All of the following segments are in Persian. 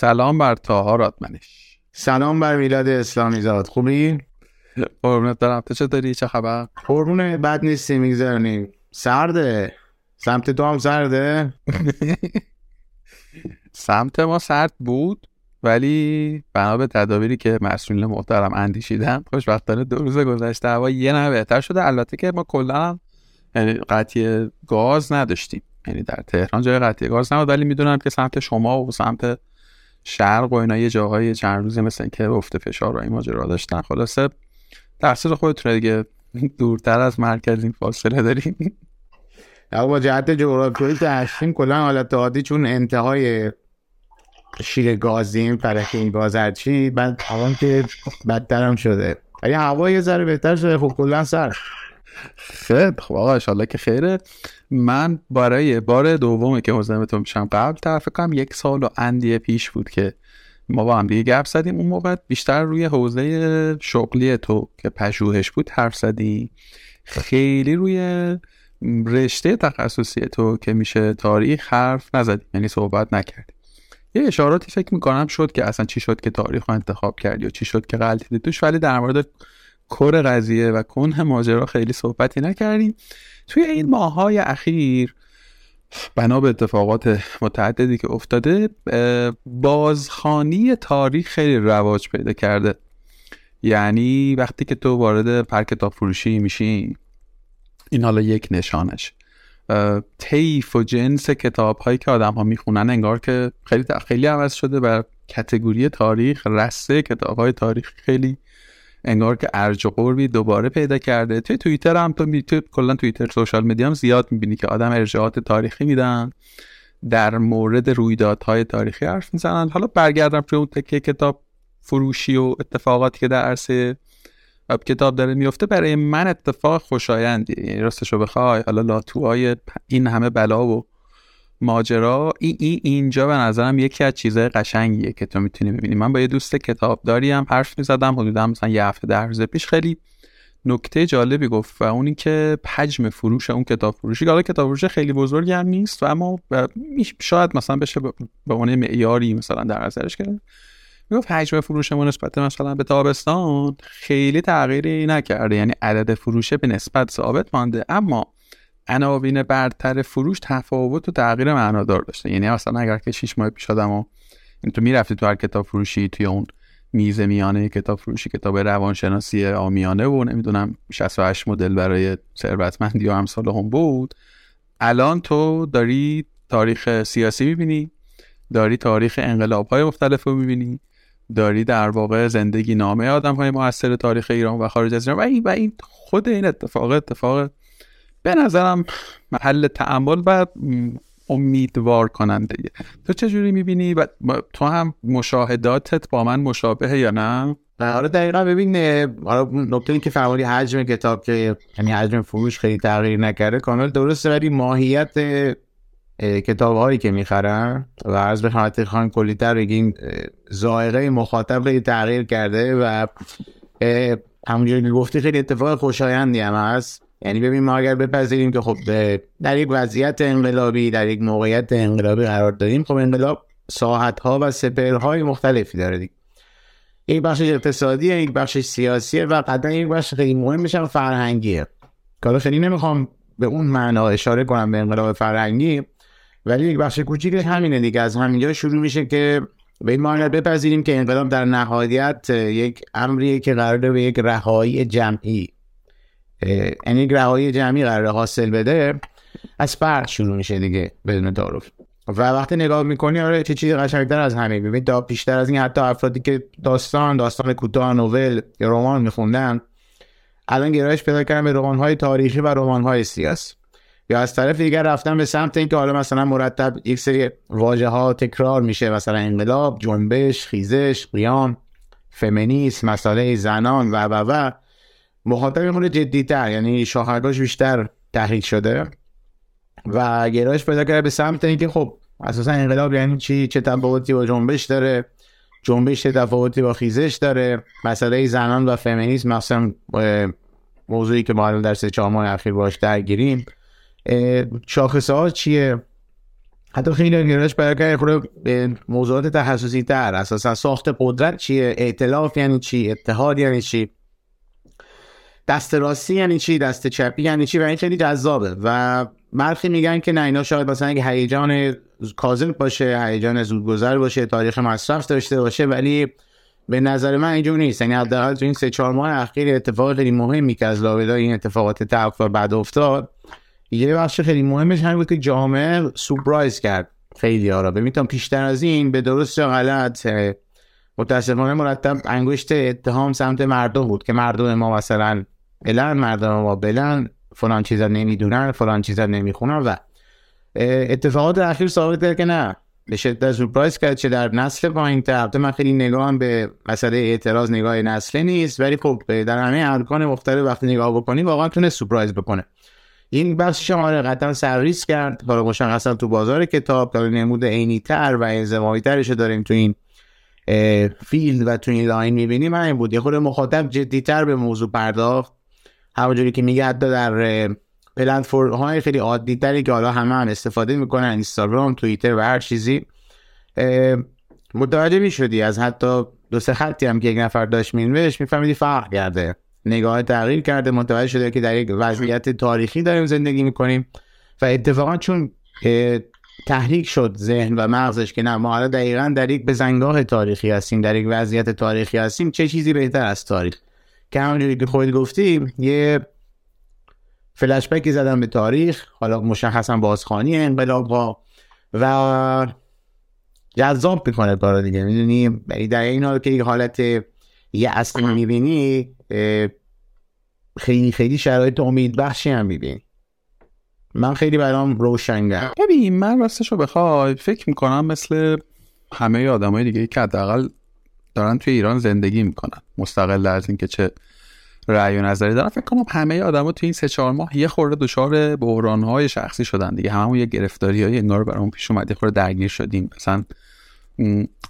سلام بر تاها رادمنش سلام بر میلاد اسلامی زاد. خوبی؟ قربونت دارم تو چطوری؟ چه خبر؟ قربون بد نیستی میگذارنی سرده. سمت تو هم سرده؟ سمت ما سرد بود ولی بنا به تدابیری که مسئولین محترم اندیشیدن خوشبختانه دو روز گذشته هوا یه نه بهتر شده. البته که ما کلا یعنی قطعی گاز نداشتیم. یعنی در تهران جای قطعی گاز نبود ولی می‌دونم که سمت شما و سمت شرق و اینا یه جاهای چند روزی مثل که افت فشار و این ماجرا داشتن. خلاصه تقصیر خودتونه دیگه دورتر از مرکز این فاصله داریم با جهت جغرافیایی هستیم کلا حالت عادی چون انتهای شیر گازیم فرق این گاز هرچی بعد الان که بدترم شده. ولی هوا یه ذره بهتر شده خب کلا سر خیلی خب آقا اشالله که خیره. من برای بار دومه که مزاحمتون میشم قبل طرف کنم یک سال و اندیه پیش بود که ما با هم دیگه گپ زدیم. اون موقع بیشتر روی حوزه شغلی تو که پژوهش بود حرف زدی خیلی روی رشته تخصصی تو که میشه تاریخ حرف نزدیم یعنی صحبت نکردیم. یه اشاراتی فکر می‌کنم شد که اصلا چی شد که تاریخ رو انتخاب کردی و چی شد که غلطی توش ولی در مورد کور قضیه و کنه ماجرا خیلی صحبتی نکردیم. توی این ماهای اخیر بنا به اتفاقات متعددی که افتاده بازخانی تاریخ خیلی رواج پیدا کرده. یعنی وقتی که تو وارد پرک کتاب فروشی میشی این حالا یک نشانش. تیف و جنس کتاب هایی که آدم ها می‌خونن انگار که خیلی خیلی عوض شده بر کتگوری تاریخ رسته کتاب های تاریخ خیلی انگار که ارج و قربی دوباره پیدا کرده. توی توییتر هم تو می تو کلا توییتر سوشال مدیا هم زیاد می‌بینی که آدم ارجاعات تاریخی میدن. در مورد رویدادهای تاریخی حرف می‌زنن. حالا برگردم توی اون تکه کتاب فروشی و اتفاقاتی که در عرصه کتاب داره میفته برای من اتفاق خوشایندی یعنی راستشو بخوای حالا لاتوهای این همه بلا و ماجرا این ای اینجا به نظرم یکی از چیزهای قشنگیه که تو می‌تونی ببینی. من با یه دوست کتابداری هم حرف می‌زدم حدودا مثلا یه هفته ده روز پیش. خیلی نکته جالبی گفت و اونی که حجم فروش اون کتاب فروشی حالا کتاب فروش خیلی بزرگی هم نیست و اما شاید مثلا بشه به عنوان معیاری مثلا در نظرش گرفت. می‌گفت حجم فروشمون نسبت مثلا به تابستان خیلی تغییری نکرده یعنی عدد فروشه به نسبت ثابت مانده. اما عناوین برتر فروش تفاوت و تغییر معنادار داشته. یعنی مثلا اگر که 6 ماه پیش آدم این تو می‌رفتی تو هر کتاب فروشی توی اون میز میانه کتاب فروشی کتاب روانشناسی آمیانه و نمی‌دونم 68 مدل برای ثروتمندی و امثال هم بود. الان تو داری تاریخ سیاسی می‌بینی داری تاریخ انقلاب های مختلف رو می‌بینی داری در واقع زندگی نامه آدم های موثر تاریخ ایران و خارج از ایران. و این, و این خود این اتفاق اتفاق به نظرم محل تعمل و امیدوار کننده تو چجوری می‌بینی و تو هم مشاهداتت با من مشابهه یا نه؟ آره دقیقا ببین نکته این که فرمودی حجم کتاب که یعنی حجم فروش خیلی تغییر نکرده. کامل درسته ولی ماهیت کتاب هایی که می‌خرن و از به خان کلیتر بگیم زائقه مخاطب خیلی تغییر کرده و همونجوری که گفتی خیلی اتفاق خوشایندی هم هست. یعنی ببین ما اگر بپذیریم که خب در یک وضعیت انقلابی در یک موقعیت انقلابی قرار داریم خب انقلاب ساحت ها و سپرهای مختلفی داره دیگه. یک بخش اقتصادیه یک بخش سیاسیه و قطعا یک بخش خیلی مهمش هم فرهنگیه. کار خیلی نمی‌خوام به اون معنا اشاره کنم به انقلاب فرهنگی ولی یک بخش کوچیک همینه دیگه. از همینجا شروع میشه که به این معنی بپذیریم که انقلاب در نهایت یک امریه که قراره به یک رهایی جمعی یعنی رهایی جمعی قرار حاصل بده از فرق شروع میشه دیگه بدون تعارف. و وقتی نگاه می‌کنی آره چه چیزی قشنگتر از همه. ببین تا بیشتر از این حتی افرادی که داستان داستان کوتاه نوول یا رمان میخوندن الان گرایش پیدا کردن به رمان‌های تاریخی و رمان‌های سیاسی یا از طرف دیگر رفتن به سمت اینکه حالا مثلا مرتب یک سری واژه ها تکرار میشه مثلا انقلاب جنبش خیزش قیام فمینیسم مسئله زنان و و و. مخاطب میمونه جدیتر یعنی شاهرگاش بیشتر تحریک شده و گرایش پیدا کرده به سمت اینکه خب اساسا انقلاب یعنی چی؟ چه تفاوتی با جنبش داره؟ جنبش چه تفاوتی با خیزش داره؟ مسئله زنان و فمینیسم مثلا موضوعی که ما در سه چهار ماه اخیر باش درگیریم. شاخصه ها چیه؟ حتی خیلی گرایش برای خود به موضوعات تخصصی تر. اساسا ساخت قدرت چیه؟ اعتلاف یعنی چی؟ اتحاد یعنی چی؟ دست راستی یعنی چی؟ دست چپی یعنی چی؟ و این خیلی جذابه. و برخی میگن که نه اینا شاید مثلا اگه هیجان کاذب باشه هیجان زودگذر باشه تاریخ مصرف داشته باشه ولی به نظر من اینجور نیست. یعنی حداقل تو این سه چهار ماه اخیر اتفاق خیلی مهمی که از لابلای این اتفاقات تلخ بعد افتاد یه بخش خیلی مهمش همین بود که جامعه سورپرایز کرد خیلی ها را ببینید پیشتر از این به درست یا غلط متاسفانه مرتب انگشت اتهام سمت مردم بود که مردم ما مثلا بلن مردم ما بلن فلان چیزا نمی‌دونن فلان چیزا نمی‌خونن و اتفاقات اخیر ثابت کرد که نه. به شدت سورپرایز کرد چه در نسل پایین تر. من خیلی نگاهم به مسئله اعتراض نگاه نسل نیست ولی خب در همه ارکان مختلف وقتی نگاه بکنی واقعا می‌تونه سورپرایز بکنه. این بخش آره قطعا سرریز کرد. حالا مشخصا تو بازار کتاب داره نمود عینی تر و انضمامی ترش داریم تو این field و تو این line می‌بینیم این بود. یه خود مخاطب تر به موضوع پرداخت. همونجوری که میگه حتی در پلتفرم های خیلی عادی تری که حالا همه هم استفاده می‌کنن اینستاگرام توییتر و هر چیزی متوجه می‌شدی از حتی دو سه خطی هم که یک نفر داشت مینوشت میفهمیدی فرق کرده. نگاه تغییر کرده متوجه شده که در یک وضعیت تاریخی داریم زندگی می‌کنیم و اتفاقا چون تحریک شد ذهن و مغزش که نه ما حالا دقیقا در یک بزنگاه تاریخی هستیم در یک وضعیت تاریخی هستیم چه چیزی بهتر از تاریخ؟ که همونجوری که خود گفتیم یه فلشبکی زدن به تاریخ حالا مشخصا بازخانی انقلاب ها و جذاب می‌کنه کارا دیگه می‌دونی؟ یعنی در این حال که یک حالت یه اصلی می‌بینی خیلی خیلی شرایط امید بخشی هم می‌بینی. من خیلی برام روشنگر ببین من راستش رو بخوای فکر می‌کنم مثل همه آدمای دیگه که حداقل دارن توی ایران زندگی می‌کنن. مستقل از اینکه چه رأی و نظری دارن. فکر کنم همه آدما تو این سه چهار ماه یه خورده دچار بحران های شخصی شدن دیگه. هممون یه گرفتاری های انگار برامون پیش اومد. یه خورده درگیر شدیم. مثلا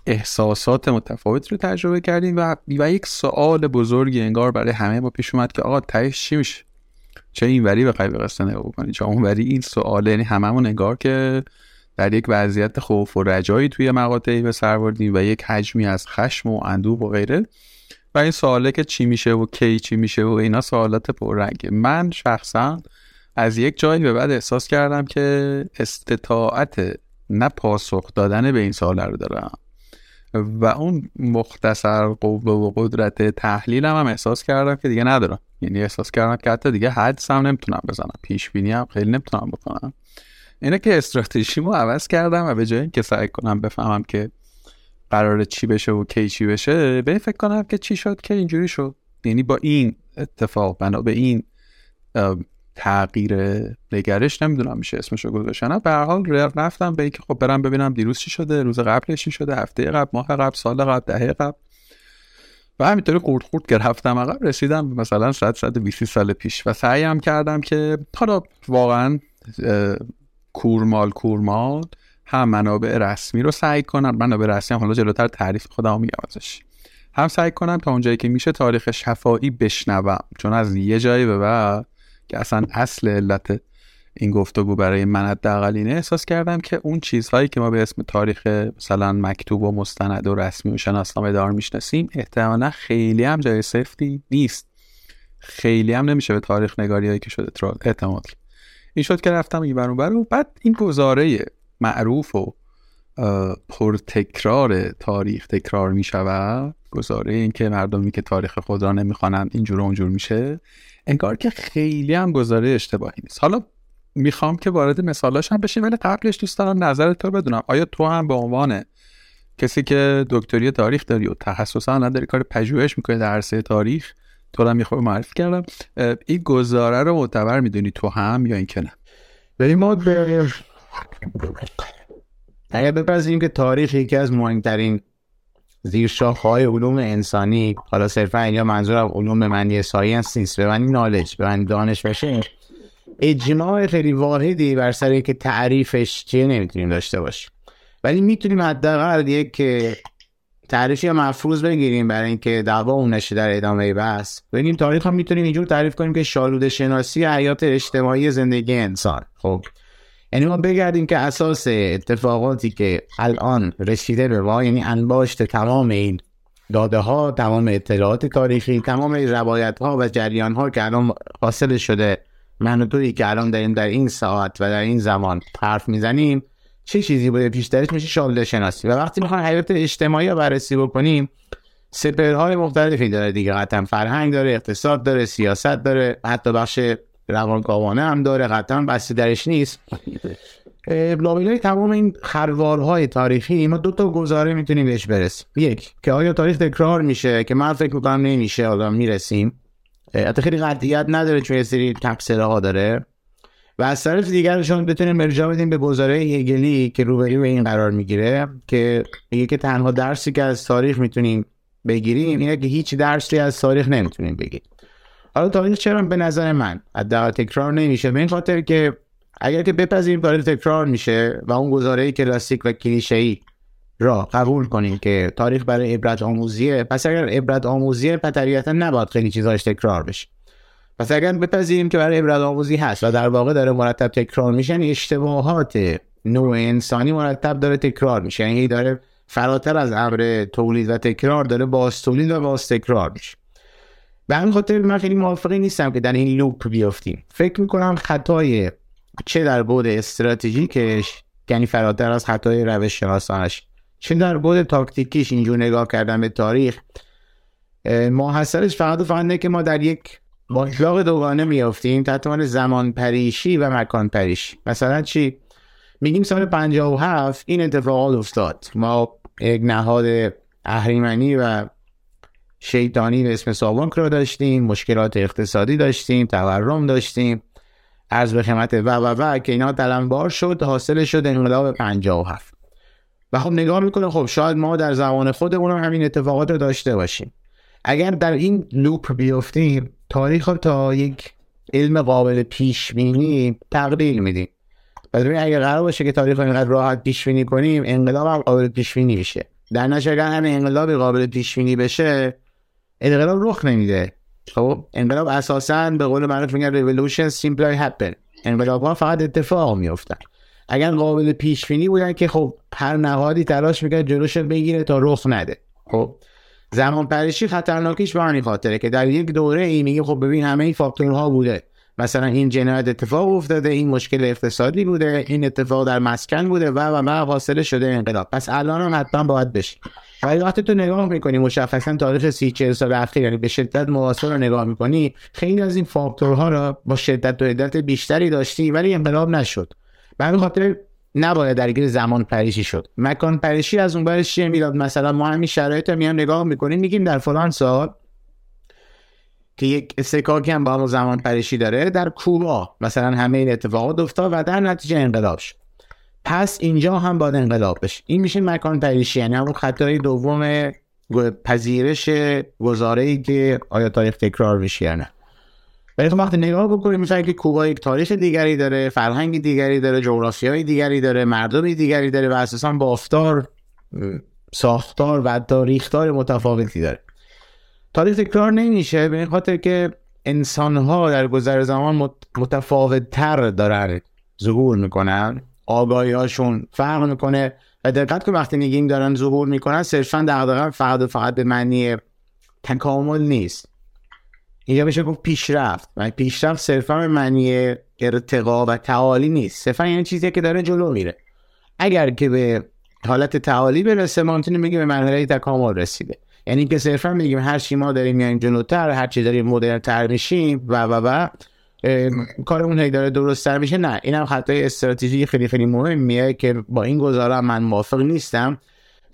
احساسات متفاوت رو تجربه کردیم و, و یک سوال بزرگی انگار برای همه ما پیش اومد که آقا تهش چی میشه؟ چه این وری بخوای به قصه نگاه بکنی؟ چه اون وری این سوال یعنی هممون انگار که در یک وضعیت خوف و رجایی توی مقاطعی به سر بردیم و یک حجمی از خشم و اندوه و غیره. و این سواله که چی میشه و کی چی میشه و اینا سوالات پررنگه من شخصا از یک جایی به بعد احساس کردم که استطاعت نه پاسخ دادن به این سوال رو دارم. و اون مختصر قوه و قدرت تحلیلم هم احساس کردم که دیگه ندارم. یعنی احساس کردم که حتی دیگه حدس هم نمی‌تونم بزنم. پیش بینی هم خیلی نمی‌تونم بکنم. اینه که استراتژیمو عوض کردم و به جای اینکه سعی کنم بفهمم که قرار چی بشه و کی چی بشه به فکر کنم که چی شد که اینجوری شد. یعنی با این اتفاق بنا به این تغییر نگرش نمی‌دونم میشه اسمشو گذاشتن. به هر حال رفتم به اینکه خب برم ببینم دیروز چی شده روز قبلش چی شده هفته قبل ماه قبل سال قبل دهه قبل. و همینطوری خورد خورد گرفتم عقب رسیدم مثلا 100 120 سال پیش. و سعیم کردم که حالا واقعا کورمال کورمال هم منابع رسمی رو سعی کنم منابع رسمی هم حالا جلوتر تعریف خودم میگم ازش. هم سعی کنم تا اونجایی که میشه تاریخ شفایی بشنوم. چون از یه جایی به بعد که اصلا اصل علت این گفتگو برای من حداقل اینه احساس کردم که اون چیزهایی که ما به اسم تاریخ مثلا مکتوب و مستند و رسمی و شناسنامه دار می‌شناسیم احتمالا خیلی هم جای سفتی نیست. خیلی هم نمیشه به تاریخ نگاری هایی که شده اعتماد این شد که رفتم این برون و بعد این گزاره معروف و پرتکرار تاریخ تکرار می شود گزاره این که مردمی که تاریخ خود را نمی‌خوانند اینجور اونجور میشه. انگار که خیلی هم گزاره اشتباهی نیست. حالا می‌خوام که وارد مثالاش هم بشیم ولی قبلش دوست دارم نظر تو بدونم. آیا تو هم به عنوان کسی که دکتری تاریخ داری و تخصصا نداری کار پژوهش می‌کنی در عرصه تاریخ تو هم می‌خوام معرفی کردم. این گزاره رو معتبر می‌دونی تو هم یا اینکه نه؟ بریم ما اگر بپذیریم که تاریخ یکی از مهمترین زیرشاخ های علوم انسانی حالا صرفا اینجا منظورم علوم به معنی ساینس نیست. به معنی نالج به معنی دانش باشه اجماع خیلی واحدی بر سر که تعریفش چیه نمی‌تونیم داشته باشیم. ولی می‌تونیم حداقل یک تعریفی یا مفروض بگیریم برای اینکه دعوا اون نشه در ادامه بحث. بگیم تاریخ هم می‌تونیم اینجور تعریف کنیم که شالوده شناسی حیات اجتماعی زندگی انسان. خب. یعنی ما بگردیم که اساس اتفاقاتی که الان رسیده به ما یعنی انباشت تمام این داده ها تمام اطلاعات تاریخی تمام روایت ها و جریان ها که الان حاصل شده من و که الان داریم در این ساعت و در این زمان حرف می‌زنیم چه چیزی بوده پیشترش میشه؟ شامل شناسی. و وقتی می‌خوان حیات اجتماعی رو بررسی بکنیم سپرهای مختلفی داره دیگه. قطعا فرهنگ داره اقتصاد داره سیاست داره حتی بخش روانکاوانه هم داره. قطعا بسته درش نیست. لابیلای تمام این خروارهای تاریخی ما دو تا گزاره می‌تونیم بهش برسیم. یک که آیا تاریخ تکرار میشه؟ که من فکر می‌کنم نمیشه. حالا می‌رسیم. حتی خیلی قطعیت نداره چون یه سری تفسیره ها داره. و از طرف دیگر شما بتونیم ارجاع بدیم به گزاره هگلی که روبروی به این قرار می‌گیره که میگه که تنها درسی که از تاریخ می‌تونیم بگیریم اینه که هیچ درسی از تاریخ نمی‌تونیم بگیریم. حالا تاریخ چرا به نظر من حداقل تکرار نمیشه؟ به این خاطر که اگر که بپذیریم تاریخ تکرار میشه و اون گزاره کلاسیک و کلیشه‌ای را قبول کنیم که تاریخ برای عبرت آموزیه پس اگر عبرت آموزیه پس نباید خیلی چیزاش تکرار بشه. پس اگر بپذیریم که برای عبرت آموزی هست و در واقع داره مرتب تکرار میشه یعنی اشتباهات نوع انسانی مرتب داره تکرار میشه. یعنی داره فراتر از امر تولید و تکرار داره باز تولید و باز تکرار میشه. به همین خاطر من خیلی موافقی نیستم که در این لوپ بیافتیم. فکر می‌کنم خطای چه در بود استراتژیکش یعنی فراتر از خطای روش شناسانش چه در بود تاکتیکیش اینجور نگاه کردن به تاریخ ماحصلش فقط و فقط که ما در یک باطلاق دوگانه میافتیم تحت زمان پریشی و مکان پریشی مثلا چی؟ میگیم سال 57 این اتفاقات افتاد. ما یک نهاد اهریمنی و شیطانی به اسم ساوانک رو داشتیم مشکلات اقتصادی داشتیم تورم داشتیم. از به خدمت و و و که اینا تلمبار شد حاصل شد انقلاب 57 و خب نگاه می‌کنه خب شاید ما در زمان خودمون همین اتفاقات رو داشته باشیم. اگر در این لوپ بیفتیم تاریخ تا یک علم قابل پیش بینی تقلیل میدیم. و اگر قرار باشه که تاریخ اینقدر راحت پیش بینی کنیم انقلاب هم قابل پیش بینی بشه. در اگر همین انقلاب قابل پیش بینی بشه انقلاب رخ نمیده. خب انقلاب اساسا به قول معروف میگن revolution simply happen انقلاب ها فقط اتفاق میفتن اگر قابل پیش بینی بودن که خب هر نهادی تلاش می‌کنه جلوش بگیره تا رخ نده. خب زمان پریشی خطرناکیش به همین خاطره که در یک دوره ای میگه خب ببین همه این فاکتورها بوده. مثلا این جنایت اتفاق افتاده این مشکل اقتصادی بوده این اتفاق در مسکن بوده و و و حاصل شده انقلاب. پس الان هم حتما باید بشه. ولی وقتی تو نگاه می‌کنی مشخصا تاریخ سی چه سال اخیر یعنی به شدت معاصر نگاه می‌کنی خیلی از این فاکتورها را با شدت و عدت بیشتری داشتی ولی انقلاب نشد. به خاطر نباید درگیر زمان پریشی شد. مکان پریشی از اون برش چیه میلاد مثلا ما همین شرایط میام نگاه می‌کنیم میگیم در فلان سال که یک استکاکی هم با همون زمان پریشی داره در کوبا مثلا همه این اتفاقات افتاد و در نتیجه انقلاب شد. پس اینجا هم باید انقلاب بشه. این میشه مکان پریشی یعنی همون خطای دوم پذیرش گزاره ای که آیا تاریخ تکرار بشه یا نه. ولی خب وقتی نگاه بکنیم مثلا که کوبا یک تاریخ دیگری داره فرهنگ دیگری داره جغرافیای دیگری داره مردم دیگری داره و اساسا بافتار ساختار و تاریختار متفاوتی داره. تاریخ تکرار نمیشه به این خاطر که انسان ها در گذر زمان متفاوت تر دارن ظهور می‌کنن آگاهی هاشون فرق می‌کنه و دقت که وقتی میگیم دارن ظهور می‌کنن صرفا دقیقا فقط فقط به معنی تکامل نیست. اینجا بشه گفت پیشرفت. و پیشرفت صرفا به معنی ارتقا و تعالی نیست. صرفا یعنی چیزی که داره جلو میره. اگر که به حالت تعالی برسه ما می‌تونیم بگیم به مرحله تکامل رسیده. یعنی که صرفا میگیم هر چی ما داریم میایم جلوتر هر چی داریم مدرن تر میشیم و و و کارمون هی داره درست تر میشه نه. اینم خطای استراتژی خیلی خیلی مهمیه که با این گزاره من موافق نیستم.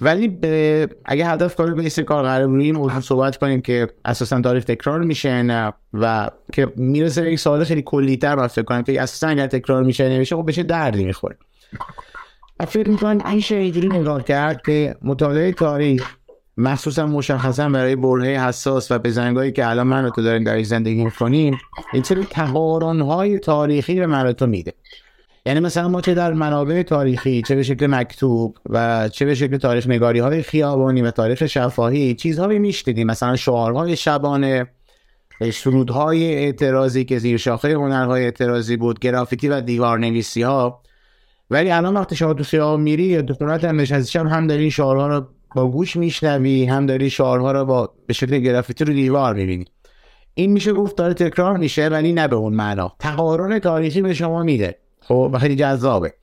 ولی به اگه هدف کار بیس کار قرار روی موضوع صحبت کنیم که اساسا تاریخ تکرار میشه نه و که می‌رسه یک سوال خیلی کلی تر من فکر کنم که اساسا اگر تکرار میشه نمیشه خب بشه دردی می‌خوره. و فکر می‌کنم این اینجوری نگاه کرد که مطالعه تاریخ مخصوصا مشخصا برای برهه حساس و بزنگایی که الان من تو داریم در زندگی می‌کنیم این سری های تاریخی به من تو میده. یعنی مثلا ما چه در منابع تاریخی چه به شکل مکتوب و چه به شکل تاریخ نگاری های خیابانی و تاریخ شفاهی چیزهایی میشنیدیم. مثلا شعارهای شبانه سرودهای اعتراضی که زیر شاخه هنرهای اعتراضی بود گرافیتی و دیوار نویسی ها ولی الان وقتی شما تو میری یا تو هم نشستی هم, هم داری شعارها رو با گوش میشنوی هم داری شعارها رو با به شکل گرافیتی رو دیوار می‌بینی. این میشه گفت داره تکرار میشه ولی نه به اون معنا. تقارن تاریخی به شما میده. خب خیلی جذابه.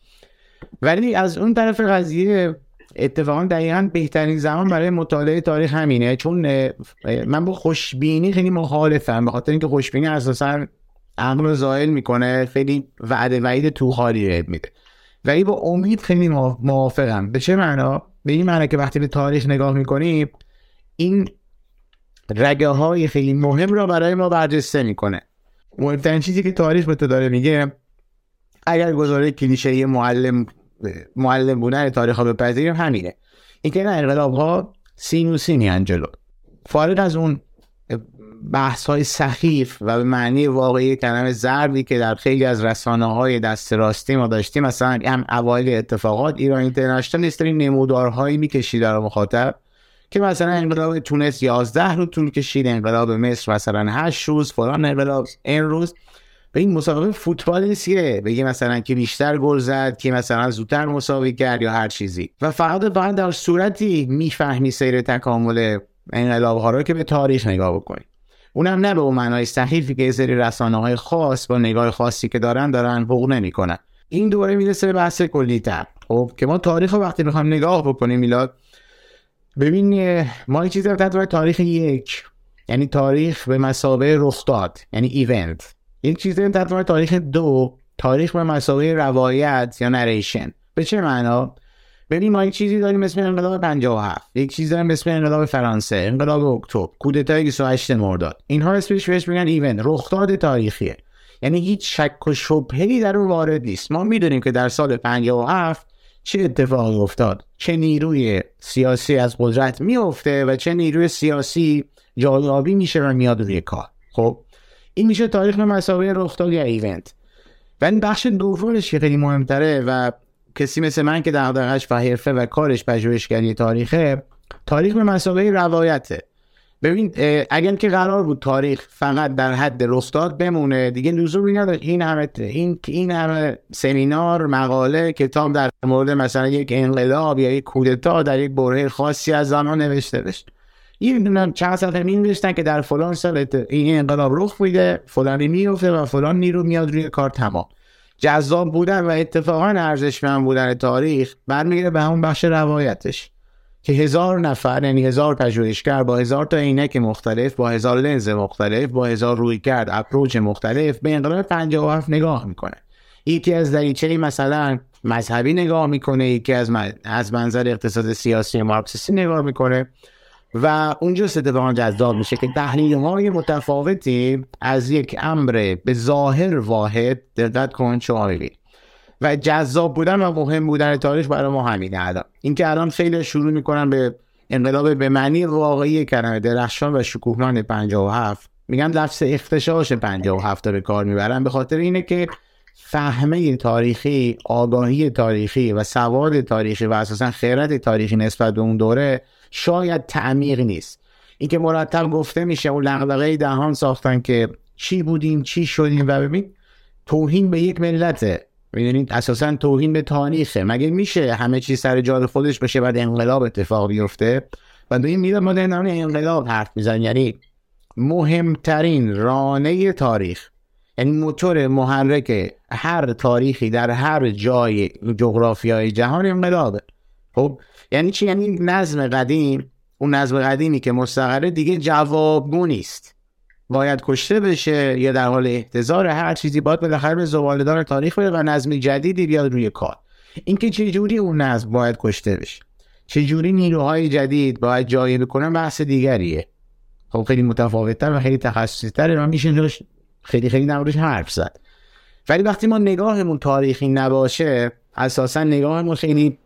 ولی از اون طرف قضیه اتفاقا دقیقا بهترین زمان برای مطالعه تاریخ همینه. چون من با خوشبینی خیلی مخالفم به خاطر اینکه خوشبینی اساسا عقل رو زائل می‌کنه خیلی وعده وعید تو خالی میده. ولی با امید خیلی موافقم. به چه معنا؟ به این معنی که وقتی به تاریخ نگاه می‌کنیم این رگه های خیلی مهم را برای ما برجسته می‌کنه. مهمترین چیزی که تاریخ به تو داره میگه اگر گزاره کلیشه معلم معلم بودن تاریخ ها بپذیریم همینه. اینکه این انقلاب ها سینوسی میان جلو. فارغ از اون بحث های سخیف و به معنی واقعی کلمه زردی که در خیلی از رسانه های دست راستی ما داشتیم مثلا هم اوایل اتفاقات ایران اینترنشنال نیست نمودارهایی می‌کشید در مخاطب که مثلا انقلاب تونس 11 رو طول کشید انقلاب مصر مثلا 8 روز فلان انقلاب روز. به این مسابقه فوتبال نیستیه بگه مثلا که بیشتر گل زد که مثلا زودتر مساوی کرد یا هر چیزی. و فقط باید در صورتی می‌فهمی سیر تکامل انقلاب ها رو که به تاریخ نگاه بکنی. اونم نه به اون معنای صحیفی که سری رسانه های خاص با نگاه خاصی که دارن دارن حقوق نمی‌کنن. این دوره می‌رسه به بحث کلی تر. خب که ما تاریخ وقتی می‌خوایم نگاه بکنیم میلاد ببین ما چیزی رو تاریخ یک یعنی تاریخ به مسابقه رخ داد یعنی ایونت یک چیزی در تاریخ دو تاریخ به مسابقه روایت یا نریشن. به چه معنا؟ ببین ما یک چیزی داریم اسم انقلاب 57 یک چیزی داریم اسم انقلاب فرانسه انقلاب اکتبر کودتای 28 مرداد. اینها اسمش بهش میگن ایونت رخداد تاریخیه. یعنی هیچ شک و شبهه‌ای در اون وارد نیست. ما می‌دونیم که در سال 57 چه اتفاقی افتاد چه نیروی سیاسی از قدرت میفته و چه نیروی سیاسی جایابی میشه و میاد روی کار. خب؟ این میشه تاریخ مسابقه رخداد یا ایونت. و این بخش دومش که خیلی مهمتره و کسی مثل من که دغدغش و حرفه و کارش پژوهشگری تاریخه تاریخ به مسابقه روایته. ببین اگر که قرار بود تاریخ فقط در حد رخداد بمونه دیگه لزومی نداشت. این همه این این همه سمینار مقاله کتاب در مورد مثلا یک انقلاب یا یک کودتا در یک بره خاصی از زمان نوشته بشه. این چند صفحه می نوشتن که در فلان سال این انقلاب رخ میده فلانی میفته و فلان نیرو میاد روی کار تمام. جذاب بودن و اتفاقا ارزشمند بودن تاریخ برمیگره به همون بخش روایتش که هزار نفر یعنی هزار پژوهشگر با هزار تا عینک مختلف با هزار لنز مختلف با هزار روی کرد اپروچ مختلف به انقلاب 57 نگاه می‌کنه. یکی از دریچه مثلا مذهبی نگاه می‌کنه یکی از از منظر اقتصاد سیاسی مارکسیستی نگاه می‌کنه. و اونجا اتفاقا جذاب میشه که تحلیل های متفاوتی از یک امر به ظاهر واحد دقت کن شاملی و جذاب بودن و مهم بودن تاریخ برای ما همینه الان. اینکه الان خیلی شروع می‌کنن به انقلاب به معنی واقعی کلمه درخشان و شکوهمند 57 میگن لفظ اختشاش 57 به کار می‌برن. به خاطر اینه که فهمه تاریخی آگاهی تاریخی و سواد تاریخی و اساسا خیرت تاریخی نسبت به اون دوره شاید تعمیق نیست. اینکه مرتب گفته میشه اون لغدغه دهان ساختن که چی بودیم چی شدیم و ببین توهین به یک ملته. می‌دونید؟ اساسا توهین به تاریخه. مگه میشه همه چیز سر جای خودش بشه بعد انقلاب اتفاق بیفته؟ و دو این میره ما در انقلاب حرف میزن یعنی مهمترین رانه تاریخ یعنی موتور محرک هر تاریخی در هر جای جغرافیای جهان انقلابه. خب یعنی چی؟ یعنی نظم قدیم اون نظم قدیمی که مستقره دیگه جوابگو نیست. باید کشته بشه یا در حال احتضار هر چیزی باید بالاخره به زبالدار تاریخ بره و نظم جدیدی بیاد روی کار. اینکه چه جوری اون نظم باید کشته بشه؟ چه جوری نیروهای جدید باید جایی بکنن بحث دیگریه. خب خیلی متفاوتتر و خیلی تخصصی‌تر و میشه خیلی خیلی نمورش حرف زد. ولی وقتی ما نگاهمون تاریخی نباشه اساسا نگاهمون خیلی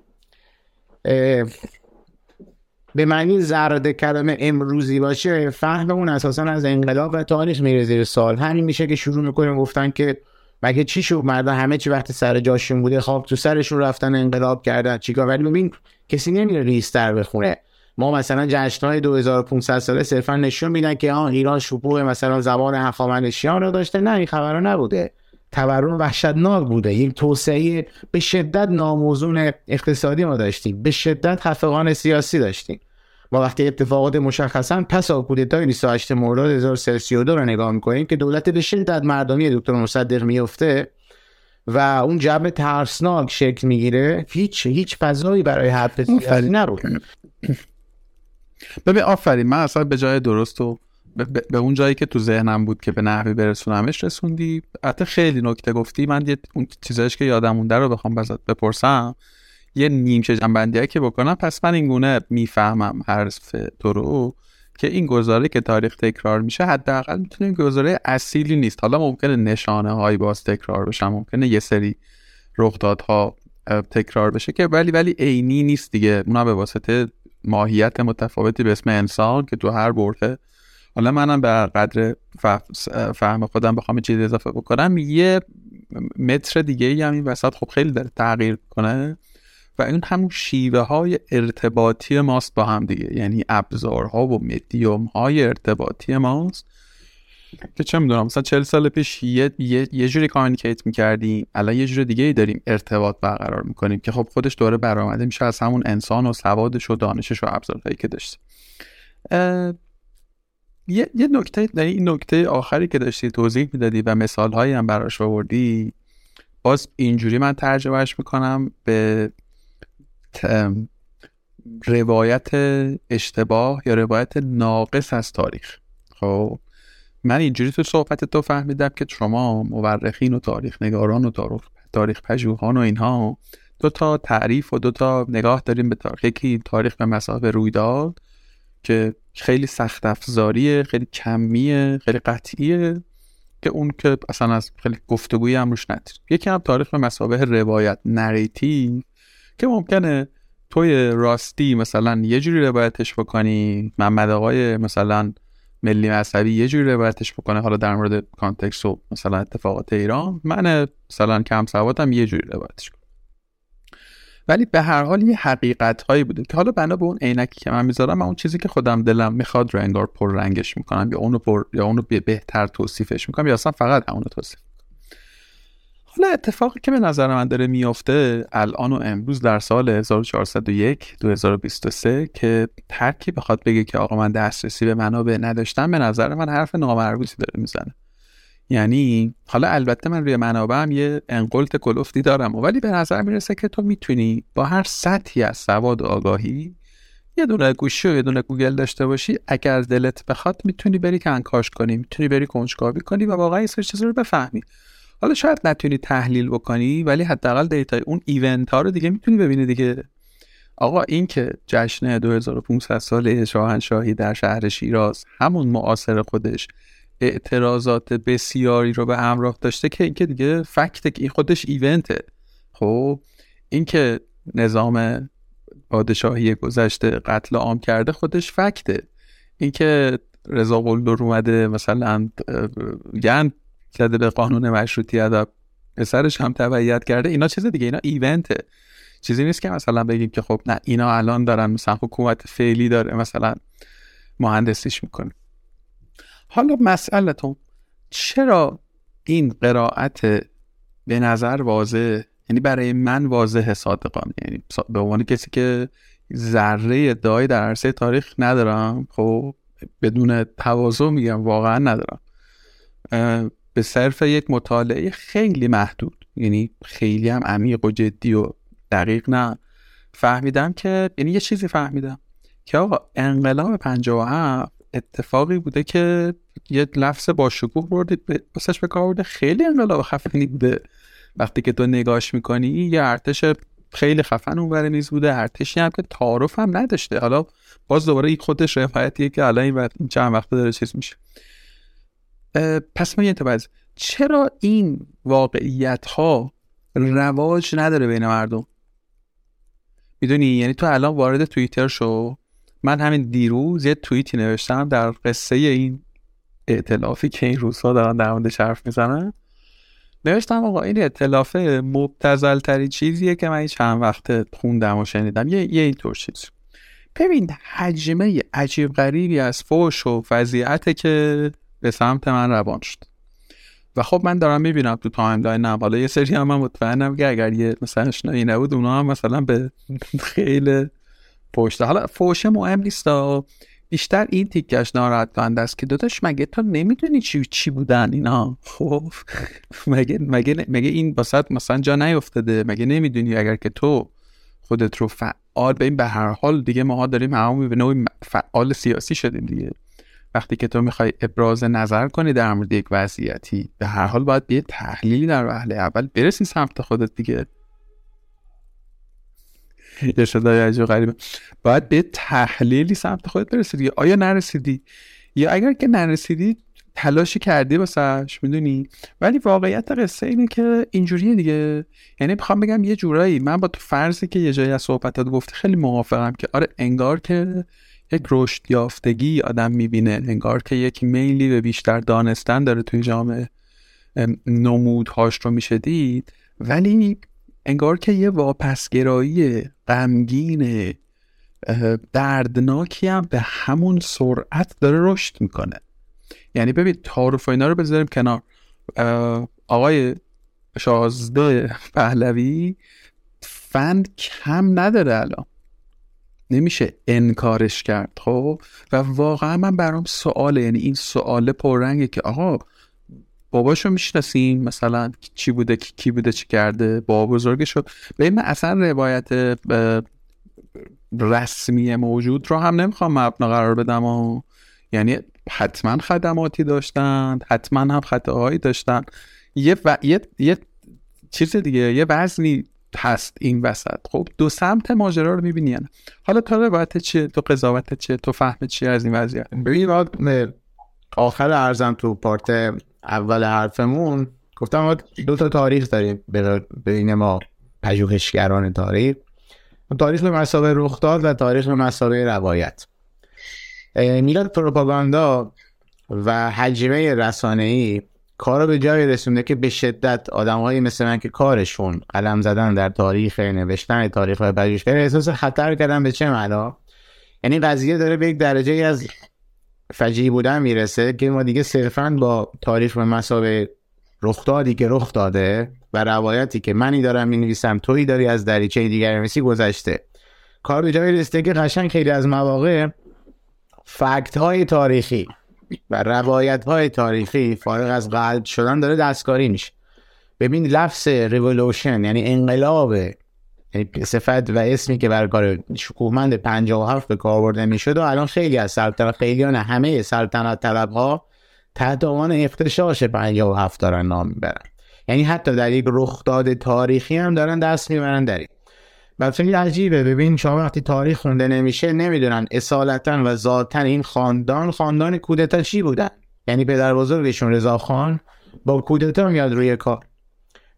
به معنی زرد کلمه امروزی باشه فهممون اساسا از انقلاب و تاریخ میره زیر سال همین میشه که شروع می‌کنیم گفتن که مگه چی شد مردم همه چی وقتی سر جاشون بوده خواب تو سرشون رفتن انقلاب کردن چیکار ولی ببین کسی نمیره ریستر بخونه. ما مثلا جشنهای 2500 ساله صرفا نشون میدن که آن ایران شکوه مثلا زبان هخامنشیان رو داشته. نه این خبرها نبوده. تورم وحشتناک بوده. یک توسعه به شدت ناموزون اقتصادی ما داشتیم. به شدت خفقان سیاسی داشتیم. ما وقتی اتفاقات مشخصا پس از کودتای 28 مرداد 1332 رو نگاه می‌کنیم که دولت به شدت مردمی دکتر مصدق میفته و اون جمع ترسناک شکل می‌گیره. هیچ هیچ فضایی برای حرف سیاسی نرو ببین آفرین. من اصلا به جای درست و به اون جایی که تو ذهنم بود که به نحوی برسونمش رسوندی. حتی خیلی نکته گفتی. من یه اون چیزایش که یادم مونده رو بخوام بزد بپرسم. یه نیمچه جنبندی که بکنم. پس من این گونه می‌فهمم حرف تو رو که این گزاره که تاریخ تکرار میشه حداقل می‌تونه گزاره اصیلی نیست. حالا ممکنه نشانه هایی باز تکرار بشه ممکنه یه سری رخدادها تکرار بشه که ولی ولی عینی نیست دیگه. اونا به واسطه ماهیت متفاوتی به اسم انسان که تو هر برده حالا منم به قدر فهم خودم بخوام چیزی اضافه بکنم. یه متر دیگه ای هم این وسط خب خیلی داره تغییر کنه و این همون شیوه های ارتباطی ماست با هم دیگه. یعنی ابزارها و مدیوم های ارتباطی ماست که چه می‌دونم مثلا چل سال پیش یه, یه،, یه جوری کامیکیت می‌کردیم الان یه جور دیگه ای داریم ارتباط برقرار می‌کنیم که خب خودش دوره برآمده میشه از همون انسان و سوادش و دانشش و ابزارهایی که داشته. یه, یه نکته این نکته آخری که داشتی توضیح می‌دادی و مثال هایی هم براش آوردی باز اینجوری من ترجمهش می‌کنم به روایت اشتباه یا روایت ناقص از تاریخ. خب؟ من اینجوری تو صحبت تو فهمیدم که شما مورخین و تاریخ نگاران و تاریخ, تاریخ پژوهان و اینها دو تا تعریف و دو تا نگاه داریم به تاریخ. یکی تاریخ به مسابه رویداد که خیلی سخت افزاریه خیلی کمیه خیلی قطعیه که اون که اصلا از خیلی گفتگویی هم روش نداریم یکی هم تاریخ به مسابه روایت نریتیو که ممکنه توی راستی مثلا یه جوری روایتش بکنی محمد آقای مثلا ملی مذهبی یه جوری روایتش بکنه حالا در مورد کانتکست و مثلا اتفاقات ایران من مثلا کم سوادم یه جوری روایتش کنم. ولی به هر حال یه حقیقت هایی بوده. که حالا بنا به اون عینکی که من می‌ذارم من اون چیزی که خودم دلم می‌خواد رو انگار پر رنگش می‌کنم یا اونو پر یا اونو بهتر توصیفش می‌کنم یا اصلا فقط اونو توصیف حالا اتفاقی که به نظر من داره میافته الان و امروز در سال 1401 2023 که ترکی بخواد بگه که آقا من دسترسی به منابع نداشتم به نظر من حرف نامربوطی داره می‌زنه. یعنی حالا البته من روی منابع هم یه انقلت کلفتی دارم ولی به نظر می‌رسه که تو می‌تونی با هر سطحی از سواد و آگاهی یه دونه گوشی و یه دونه گوگل داشته باشی اگر دلت بخواد می‌تونی بری کنکاش کنی می‌تونی بری کنجکاوی کنی و واقعا این چیزا رو بفهمی. حالا شاید نتونی تحلیل بکنی ولی حداقل data ی اون event ها رو دیگه می‌تونی ببینی دیگه. آقا این که جشن 2500 ساله شاهنشاهی در شهر شیراز همون معاصر خودش اعتراضات بسیاری رو به همراه داشته که اینکه دیگه fact این خودش event ه. خب اینکه نظام پادشاهی گذشته قتل عام کرده خودش fact ه. اینکه رضا قلدر اومده مثلا گند زده به قانون مشروطیت پسرش هم تبعیت کرده اینا چیز دیگه اینا ایونته. چیزی نیست که مثلا بگیم که خب نه اینا الان دارن مثلا حکومت فعلی داره مثلا مهندسیش می‌کنه. حالا مسئلتون چرا این قرائت به نظر واضح؟ یعنی برای من واضح صادقانه. یعنی به عنوان کسی که ذره ادعای در عرصه تاریخ ندارم خب بدون تواضع میگم واقعا ندارم. به صرف یک مطالعه خیلی محدود. یعنی خیلی هم عمیق و جدی و دقیق نه. فهمیدم که یعنی یه چیزی فهمیدم که آقا انقلاب 57 اتفاقی بوده که یه لفظ با شکوه بردید واسش به کار خیلی انقلاب خفنی بوده. وقتی که تو نگاش می‌کنی یه ارتش خیلی خفن اون میز بوده. ارتشی هم که تعارف هم نداشته. حالا باز دوباره این خودش روایتیه که الان این چند وقت داره چیز میشه. پس من یه چرا این واقعیت ها رواج نداره بین مردم؟ می‌دونی؟ یعنی تو الان وارد توییتر شو. من همین دیروز یه توییتی نوشتم در قصه این اعتلافی که این روزها دارن در موردش حرف می‌زنن. نوشتم آقا این ائتلاف مبتذل ترین چیزیه که من چند وقت خوندم و شنیدم. یه, یه اینطور چیز. ببین هجمه عجیب غریبی از فوش و فضیعته که به سمت من روان شد. و خب من دارم می‌بینم تو timeline م حالا یه سری هم من مطمئنم که اگر یه مثلا اشنایی نبود اونا هم مثلا به خیلی پشت. حالا فوش مهم نیست بیشتر این تیکش ناراحت کننده است که داداش مگه تو نمی‌دونی چی چی بودن اینا؟ خب مگه مگه مگه این واسط مثلا جا نیفتاده؟ مگه نمی‌دونی اگر که تو خودت رو فعال به این به هر حال دیگه ماها داریم همون به نوعی فعال سیاسی شدیم دیگه. وقتی که تو می‌خوای ابراز نظر کنی در مورد یک وضعیتی به هر حال باید به تحلیلی در وهله اول برسی سمت خودت دیگه. یه صدای عجیب غریبه باید به تحلیلی سمت خودت برسیدی. آیا نرسیدی؟ یا اگر که نرسیدی تلاشی کردی واسش می‌دونی؟ ولی واقعیت قصه اینه که اینجوریه دیگه. یعنی می‌خوام بگم یه جورایی. من با تو فرضی که یه جایی از صحبتات گفتی خیلی موافقم که آره انگار که یک رشد یافتگی آدم می‌بینه. انگار که یک میلی به بیشتر دانستن داره توی جامعه. نمودهاش رو میشه دید ولی انگار که یه واپسگرایی غمگین دردناکی هم به همون سرعت داره رشد می‌کنه. یعنی ببین تعارف اینا رو بذاریم کنار. آقای شازده پهلوی فند کم نداره الان. نمیشه انکارش کرد خب؟ و واقعا من برام سواله. یعنی این سواله پررنگه که آقا باباشو می‌شناسیم مثلا چی بوده؟ کی بوده؟ چی کرده؟ بابا بزرگشو به من اصلا روایت رسمی موجود رو هم نمی‌خوام مبنا قرار بدم و یعنی حتما خدماتی داشتن حتما هم خطاهایی داشتن یه, و... یه... یه چیز دیگه یه وزنی هست این وسط. خب دو سمت ماجرا رو می‌بینی حالا تا روایت چیه؟ تو قضاوت چیه؟ تو فهم چیه از این وضعیت؟ ببین آخر ارزم تو پارت اول حرفمون گفتم دو تا تاریخ داریم بین ما پژوهشگران تاریخ. تاریخ مسابقه رخ داد و تاریخ مسابقه روایت. میلاد پروپاگاندا و حجمه رسانه ای کار به جایی رسونده که به شدت آدمهایی مثل من که کارشون قلم زدن در تاریخ نوشتن تاریخ و پژوهشگری احساس خطر کردن به چه معنا؟ یعنی قضیه داره به یک درجه از فجیع بودن می‌رسه که ما دیگه صرفا با تاریخ و مسابه رخ دادی که رخ داده و روایتی که منی دارم می نویسم تویی داری از دریچه دیگر میسی گذشته. کار به جایی رسیده که قشنگ خیلی از مواقع فکت های تاریخی و روایت های تاریخی فارغ از قلب شدن داره دستکاری میشه. ببین لفظ ریولوشن یعنی انقلاب صفت و اسمی که برای کار شکوهمند 57 به کار برده می‌شد و الان خیلی از سلطنت خیلی نه همه سلطنت طلب ها تحت عنوان اختشاش 57 دارن نام می‌برن. یعنی حتی در یک رخداد تاریخی هم دارن دست می‌برن در این. و خیلی عجیبه. ببین شما وقتی تاریخ خونده نمیشه نمی‌دونن اصالتا و ذاتا این خاندان خاندان کودتا چی بودن. یعنی پدر بزرگشون رضا خان با کودتا میاد روی کار.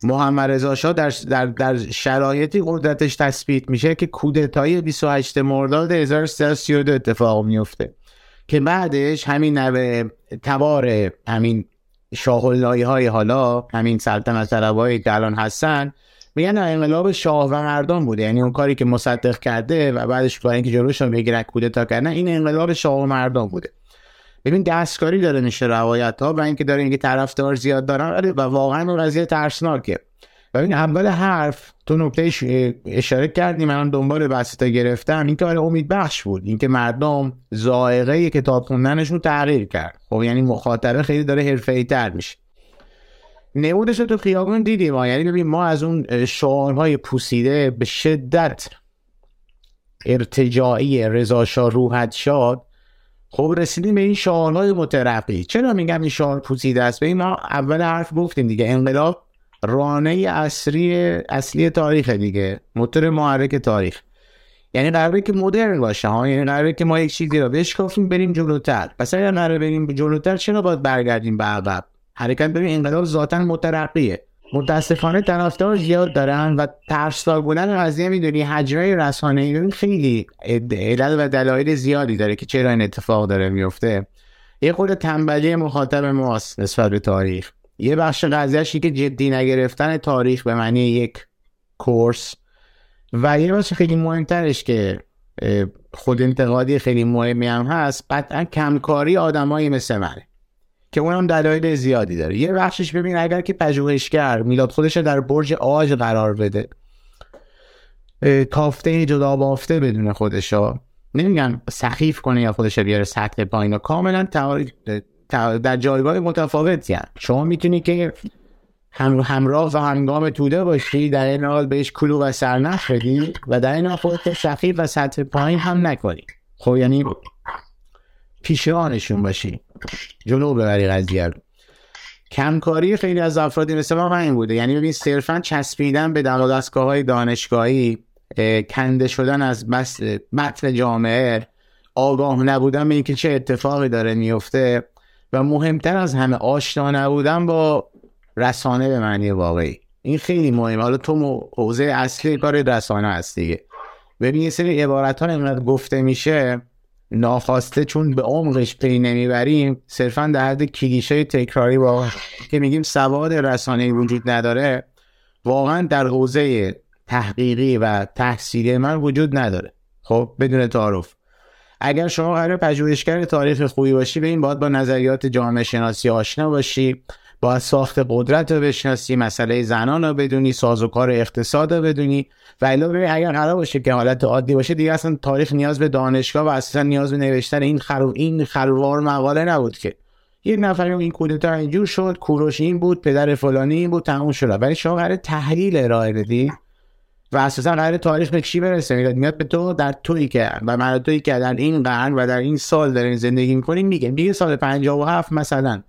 محمد رضا شاه در, در, در شرایطی قدرتش تثبیت میشه که کودتای 28 مرداد 1332 اتفاق میفته. که بعدش همین نوه تبار همین شاه های حالا همین سلطنت طلبایی که الان هستن میگن انقلاب شاه و مردان بوده. یعنی اون کاری که مصدق کرده و بعدش برای اینکه جلوش رو بگیرن کودتا کردن این انقلاب شاه و مردان بوده. ببین دستکاری داره میشه روایت ها و اینکه داره اینکه طرفدار زیاد دارن. و واقعا اون قضیه ترسناکه. ببین اول حرف تو نکته اشاره کردی من دنبال بسته گرفتم. این آره امید بخش بود. اینکه مردم ذائقه کتاب خوندنشون تغییر کرد. خب یعنی مخاطره خیلی داره حرفه‌ای تر میشه. نمودش تو خیابون دیدیم. یعنی ببین ما از اون شعارهای پوسیده به شدت ارتجاعی رضا شاه روحت شاد خب رسیدیم به این شعارهای مترقی. چرا میگم این شعار پوسیده است؟ به ما اول حرف گفتیم دیگه. انقلاب رانه اصلی اصلی تاریخ دیگه. موتور محرک تاریخ. یعنی قراره که مدرن باشه ها. یعنی قراره که ما یک چیزی رو بشکافیم بریم جلوتر. پس اگر قراره بریم جلوتر چرا باید برگردیم به عقب؟ حرکت ببین انقلاب ذاتا مترقیه. متاسفانه طرفدار زیاد دارن و ترسناک بودن قضیه می‌دونی حجمه رسانه خیلی علل و دلایل زیادی داره که چرا این اتفاق داره میفته یه خود تنبلی مخاطب ماست نسبت به تاریخ. یه بخش قضیهش که جدی نگرفتن تاریخ به معنی یک کورس. و یه بخش خیلی مهمترش که خود انتقادی خیلی مهمی هم هست قطعا کمکاری آدمایی مثل منه. که اونم دلایل زیادی داره. یه بخشش ببین اگر که پژوهشگر میلاد خودش در برج آج قرار بده تافته جدا بافته بدون خودشا نمیگن سخیف کنه یا خودش بیاره سطح پایین. کاملا در جایگاه متفاوتی هم. شما می‌تونی که هم همراه و همگام توده باشی در این حال بهش کلو و سرنخ بدی و در این حال سخیف و سطح پایین هم نکنی. خب یعنی پیشوانشون باشی. جلو ببری قضیه رو. کمکاری خیلی از افرادی مثل ما همین بوده. یعنی ببین صرفا چسبیدن به دستگاه های دانشگاهی کنده شدن از متن جامعه آگاه نبودن به اینکه چه اتفاقی داره میفته و مهمتر از همه آشنا نبودن با رسانه به معنی واقعی. این خیلی مهمه. حالا تو حوزه اصلی کار رسانه هست دیگه. ببین یه سری عبارت ها گفته میشه ناخواسته چون به عمقش پی نمی‌بریم صرفا در حد کلیشه تکراری با که میگیم سواد رسانه وجود نداره واقعا در حوزه تحقیقی و تحصیلی من وجود نداره. خب بدون تعارف. اگر شما قرار پژوهشگر تاریخ خوبی باشی به این باید با نظریات جامعه شناسی آشنا باشی. با ساخت قدرت رو بشناسی مسئله زنان رو بدونی سازوکار اقتصاد رو بدونی. و علاوه اگر قرار باشه که حالت عادی باشه دیگه اصلا تاریخ نیاز به دانشگاه و اصلا نیاز به نوشتن این خرو این خروار مقاله نبود که. یک نفر این کودتا اینجور شد کوروش این بود پدر فلانی این بود تموم شد. ولی شما قرار تحلیل ارائه بدی و اساسا قرار تاریخ به چی برسه؟ میاد میاد به تو در تویی که و من تویی که در این قرن و در این سال دارین زندگی می‌کنین میگه. میگه سال 57 مثلا.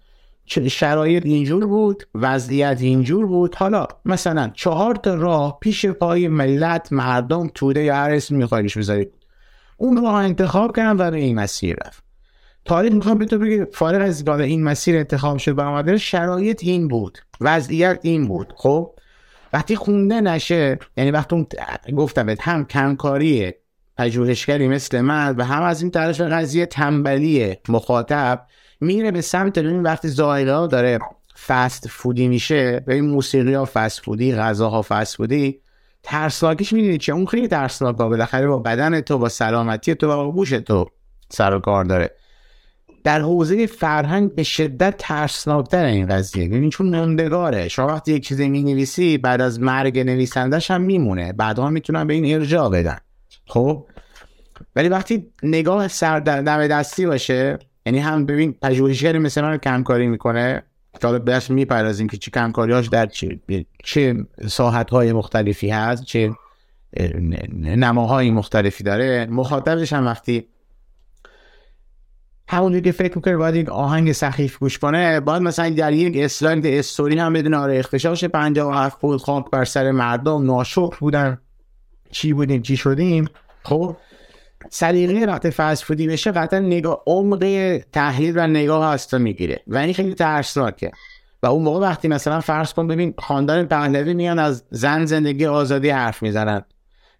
شرایط اینجور بود وضعیت اینجور بود. حالا مثلا چهار تا راه پیش پای ملت مردم توده یا هر اسم میخوایش بذارید اون راه انتخاب کردن و به این مسیر رفت. تاریخ می‌خوام به تو بگه فارغ از اینکه این مسیر انتخاب شد به شرایط این بود وضعیت این بود. خب؟ وقتی خونده نشه یعنی وقتی اون گفتم هم کمکاری پژوهشگری مثل من و هم از این طرف قضیه تنبلی مخاطب میره به سمت این وقتی زایلا داره فست فودی میشه به این موسیقی ها فست فودی غذاها فست فودی ترسناکیش می‌دونی چه اون خیلی ترسناک بالاخره با بدن تو با سلامتی تو با گوش تو سر و کار داره. در حوزه فرهنگ به شدت ترسناکتر این قضیه. ببین چون موندگاره شما وقتی یک چیزی می نویسی بعد از مرگ نویسندش هم میمونه. بعدها می‌تونن به این ارجاع بدن. خب؟ ولی وقتی نگاه سر در دستی باشه یعنی هم ببین پژوهشگری مثل من کمکاری می‌کنه حالا بس می‌پردازیم که چه کمکاریاش در چه چه ساحت های مختلفی هست چه نماهای مختلفی داره. مخاطبش هم وقتی همون که فکر می‌کنه باید یک آهنگ سخیف گوش کنه باید مثلا در یک اسلاید استوری هم بدون آره اختشاش 57 بود خاک بر سر مردم ناشکر بودن. چی بودیم؟ چی شدیم؟ خب سلیقه وقت فست فودی بشه قطعا نگاه عمق تحلیل و نگاه هستا می‌گیره. و این خیلی ترسناکه. و اون موقع وقتی مثلا فرض کن ببین خاندان پهلوی میان از زن زندگی آزادی حرف می‌زنن.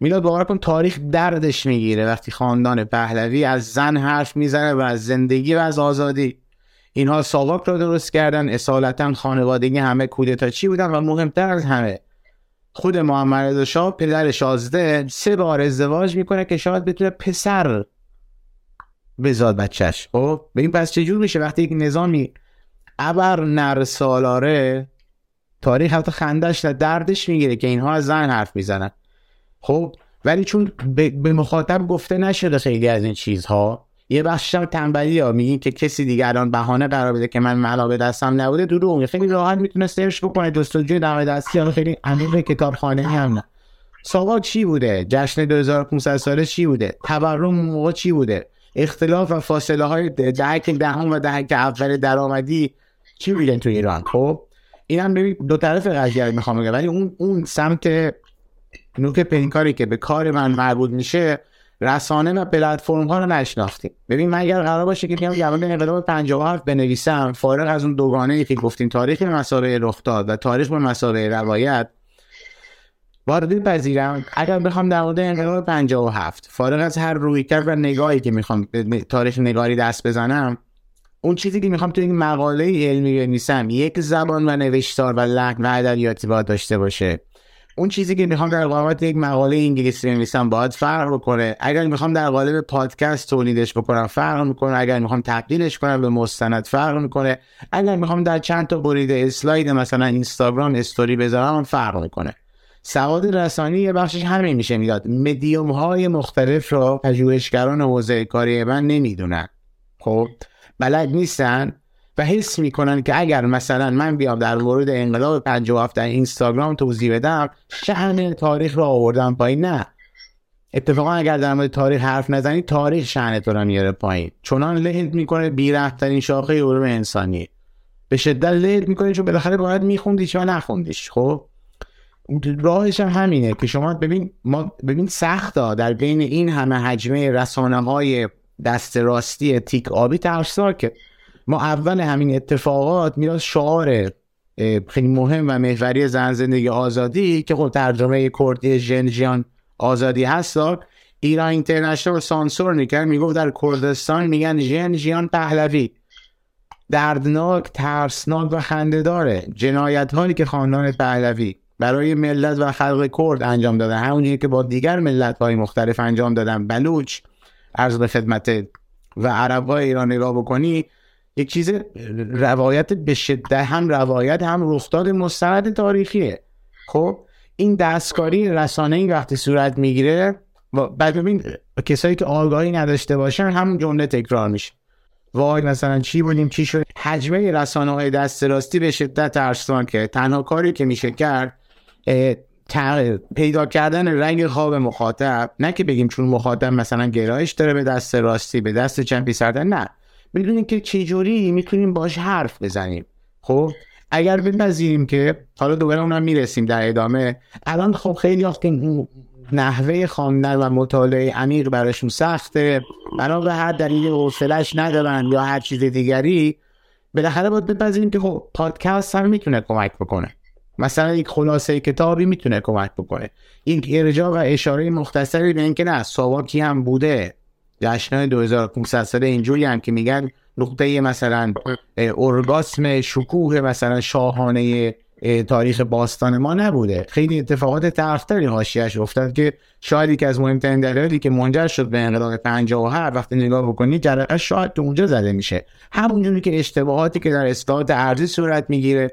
میلاد باور کن تاریخ دردش می‌گیره وقتی خاندان پهلوی از زن حرف می‌زنه و از زندگی و از آزادی. اینها ساواک رو درست کردن. اصالتا خانوادگی همه کودتا چی بودن و مهمتر از همه خود محمد رضا شاه پدر شازده سه بار ازدواج می‌کنه که شاید بتونه پسر بزاد بچهش. خب ببین پس چجور میشه وقتی یک نظامی ابر نر سالاره تاریخ حتی خندش دردش می‌گیره که اینها از زن حرف می‌زنن. خب ولی چون به مخاطب گفته نشده خیلی از این چیزها یه بخشش هم تنبلی ها. میگی که کسی دیگه الان بهانه قرار بده که من ملا به دستم نبوده دروغ. خیلی راحت می‌تونه سرچ بکنه جستجوی دم دستی. ها خیلی عمیق کتابخانه هم نه. ساواک چی بوده؟ جشن 2500 ساله چی بوده؟ تورم موقع چی بوده؟ اختلاف و فاصله های دهک دهم و دهک اول درآمدی چی بودن تو ایران؟ خب این هم ببین دو طرف قضیه می‌خوام بگم. ولی اون اون سمت نوک پینکاری که به کار من مربوط میشه رسانه و پلتفرم ها رو نشناختیم. ببین من اگر قرار باشه که بیام جواب انقلاب 57 بنویسم فارغ از اون دوگانه ای که گفتیم تاریخ مسابقه رخ داد و تاریخ به مسابقه روایت وارد پذیرم. اگر بخوام در مورد انقلاب 57 فارغ از هر رویکرد و نگاهی که می‌خوام به تاریخ نگاری دست بزنم اون چیزی که می‌خوام تو این مقاله علمی بنویسم یک زبان و نوشتار و لحن و ادبیاتی داشته باشه. اون چیزی که می‌خوام در قامت یک مقاله انگلیسی بنویسم باید فرق بکنه. اگر می‌خوام در قالب پادکست تولیدش بکنم فرق می‌کنه. اگر می‌خوام تبدیلش کنم به مستند فرق می‌کنه. اگر می‌خوام در چند تا بریده اسلاید مثلا اینستاگرام استوری بذارم فرق می‌کنه. سواد رسانی یه بخشش همین میشه می‌داد. مدیوم های مختلف رو پژوهشگران حوزه کاری من نمی‌دونن. خب؟ بلد نیستن؟ و حس می‌کنن که اگر مثلا من بیام در مورد انقلاب 57 در اینستاگرام توضیح بدم شهن تاریخ رو آوردم پایین؟ نه. اتفاقا اگر در مورد تاریخ حرف نزنی تاریخ شهن تو رو میاره پایین. چنان لهت می‌کنه بیرفترین شاخه علوم انسانی. به شدت لهت می‌کنه چون بالاخره باید میخوندیش و نخوندیش خب؟ راهش هم همینه که شما ببین ما ببین سختا در بین این همه حجمه رسانه های دست راستی تیک آبی ترسار که ما اول همین اتفاقات میاد شعار خیلی مهم و محوری زن زندگی آزادی که خب ترجمه کردی جنجیان آزادی هست ایران اینترنشنال سانسور می‌کرد می‌گفت در کردستان میگن جنجیان پهلوی. دردناک ترسناک و خنده داره. جنایت هایی که خاندان پهلوی برای ملت و خلق کرد انجام دادن. همونجوری که با دیگر ملت های مختلف انجام دادن. بلوچ عرض به خدمت و عرب ایران نگاه بکنی یک چیز روایت به شدت هم روایت هم رخداد مستند تاریخیه. خب این دستکاری رسانه این وقتی صورت می‌گیره بعد ببین کسایی که آگاهی نداشته باشن همون جمله تکرار میشه. وای مثلا چی بودیم چی شد؟ حجمه رسانه های دست راستی به شدت ترسان که تنها کاری که میشه کرد پیدا کردن رنگ خواب مخاطب. نه که بگیم چون مخاطب مثلا گرایش داره به دست راستی به دست چمپی سردن نه. می‌دونیم که چجوری می‌تونیم باش حرف بزنیم. خب؟ اگر بپذیریم که حالا دوباره اونم می‌رسیم در ادامه. الان خب خیلی که نحوه خواندن و مطالعه عمیق براشون سخته. بنا به هر دلیل حوصلش ندارن یا هر چیز دیگری بالاخره باید بپذیریم که خب پادکست هم می‌تونه کمک بکنه. مثلا یک خلاصه کتابی می‌تونه کمک بکنه. این ارجاع و اشاره مختصری به اینکه نه ساواکی هم بوده. جشنهای 2500 ساله اینجوری هم که میگن نقطه مثلا ارگاسم شکوه مثلا شاهانه تاریخ باستان ما نبوده. خیلی اتفاقات تلختری حاشیهش افتاد که شاید یکی از مهمترین دلایلی که منجر شد به انقلاب 57 وقتی نگاه بکنید جرقه شاید تو اونجا زده میشه. همونجوری که اشتباهاتی که در اصلاحات ارزی صورت می‌گیره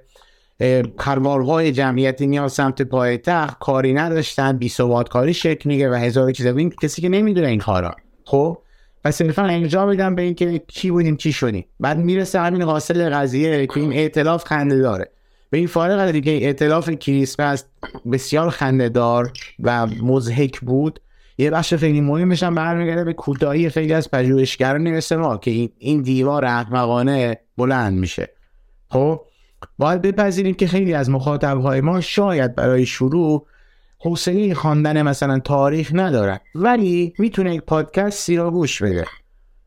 خروارهای جمعیتی نیاز سمت پایتخت کاری نداشتن بی کاری شکل میگه و هزار چیز. کسی که نمی‌دونه این کارا. خب؟ و صرفا انجام میدم به اینکه چی بودیم چی شدیم. بعد می‌رسه همین حاصل قضیه که این ائتلاف خنده داره. به این فارغ از ائتلاف کریسمس بسیار خنده دار و مزهک بود یه بخش خیلی مهمش هم برمیگرده به کوتاهی خیلی از پژوهشگران مثل ما که این دیوار احمقانه بلند میشه. خب؟ باید بپذیریم که خیلی از مخاطبهای ما شاید برای شروع حوصله خواندن مثلا تاریخ ندارن ولی می‌تونه یک پادکستی رو گوش بده.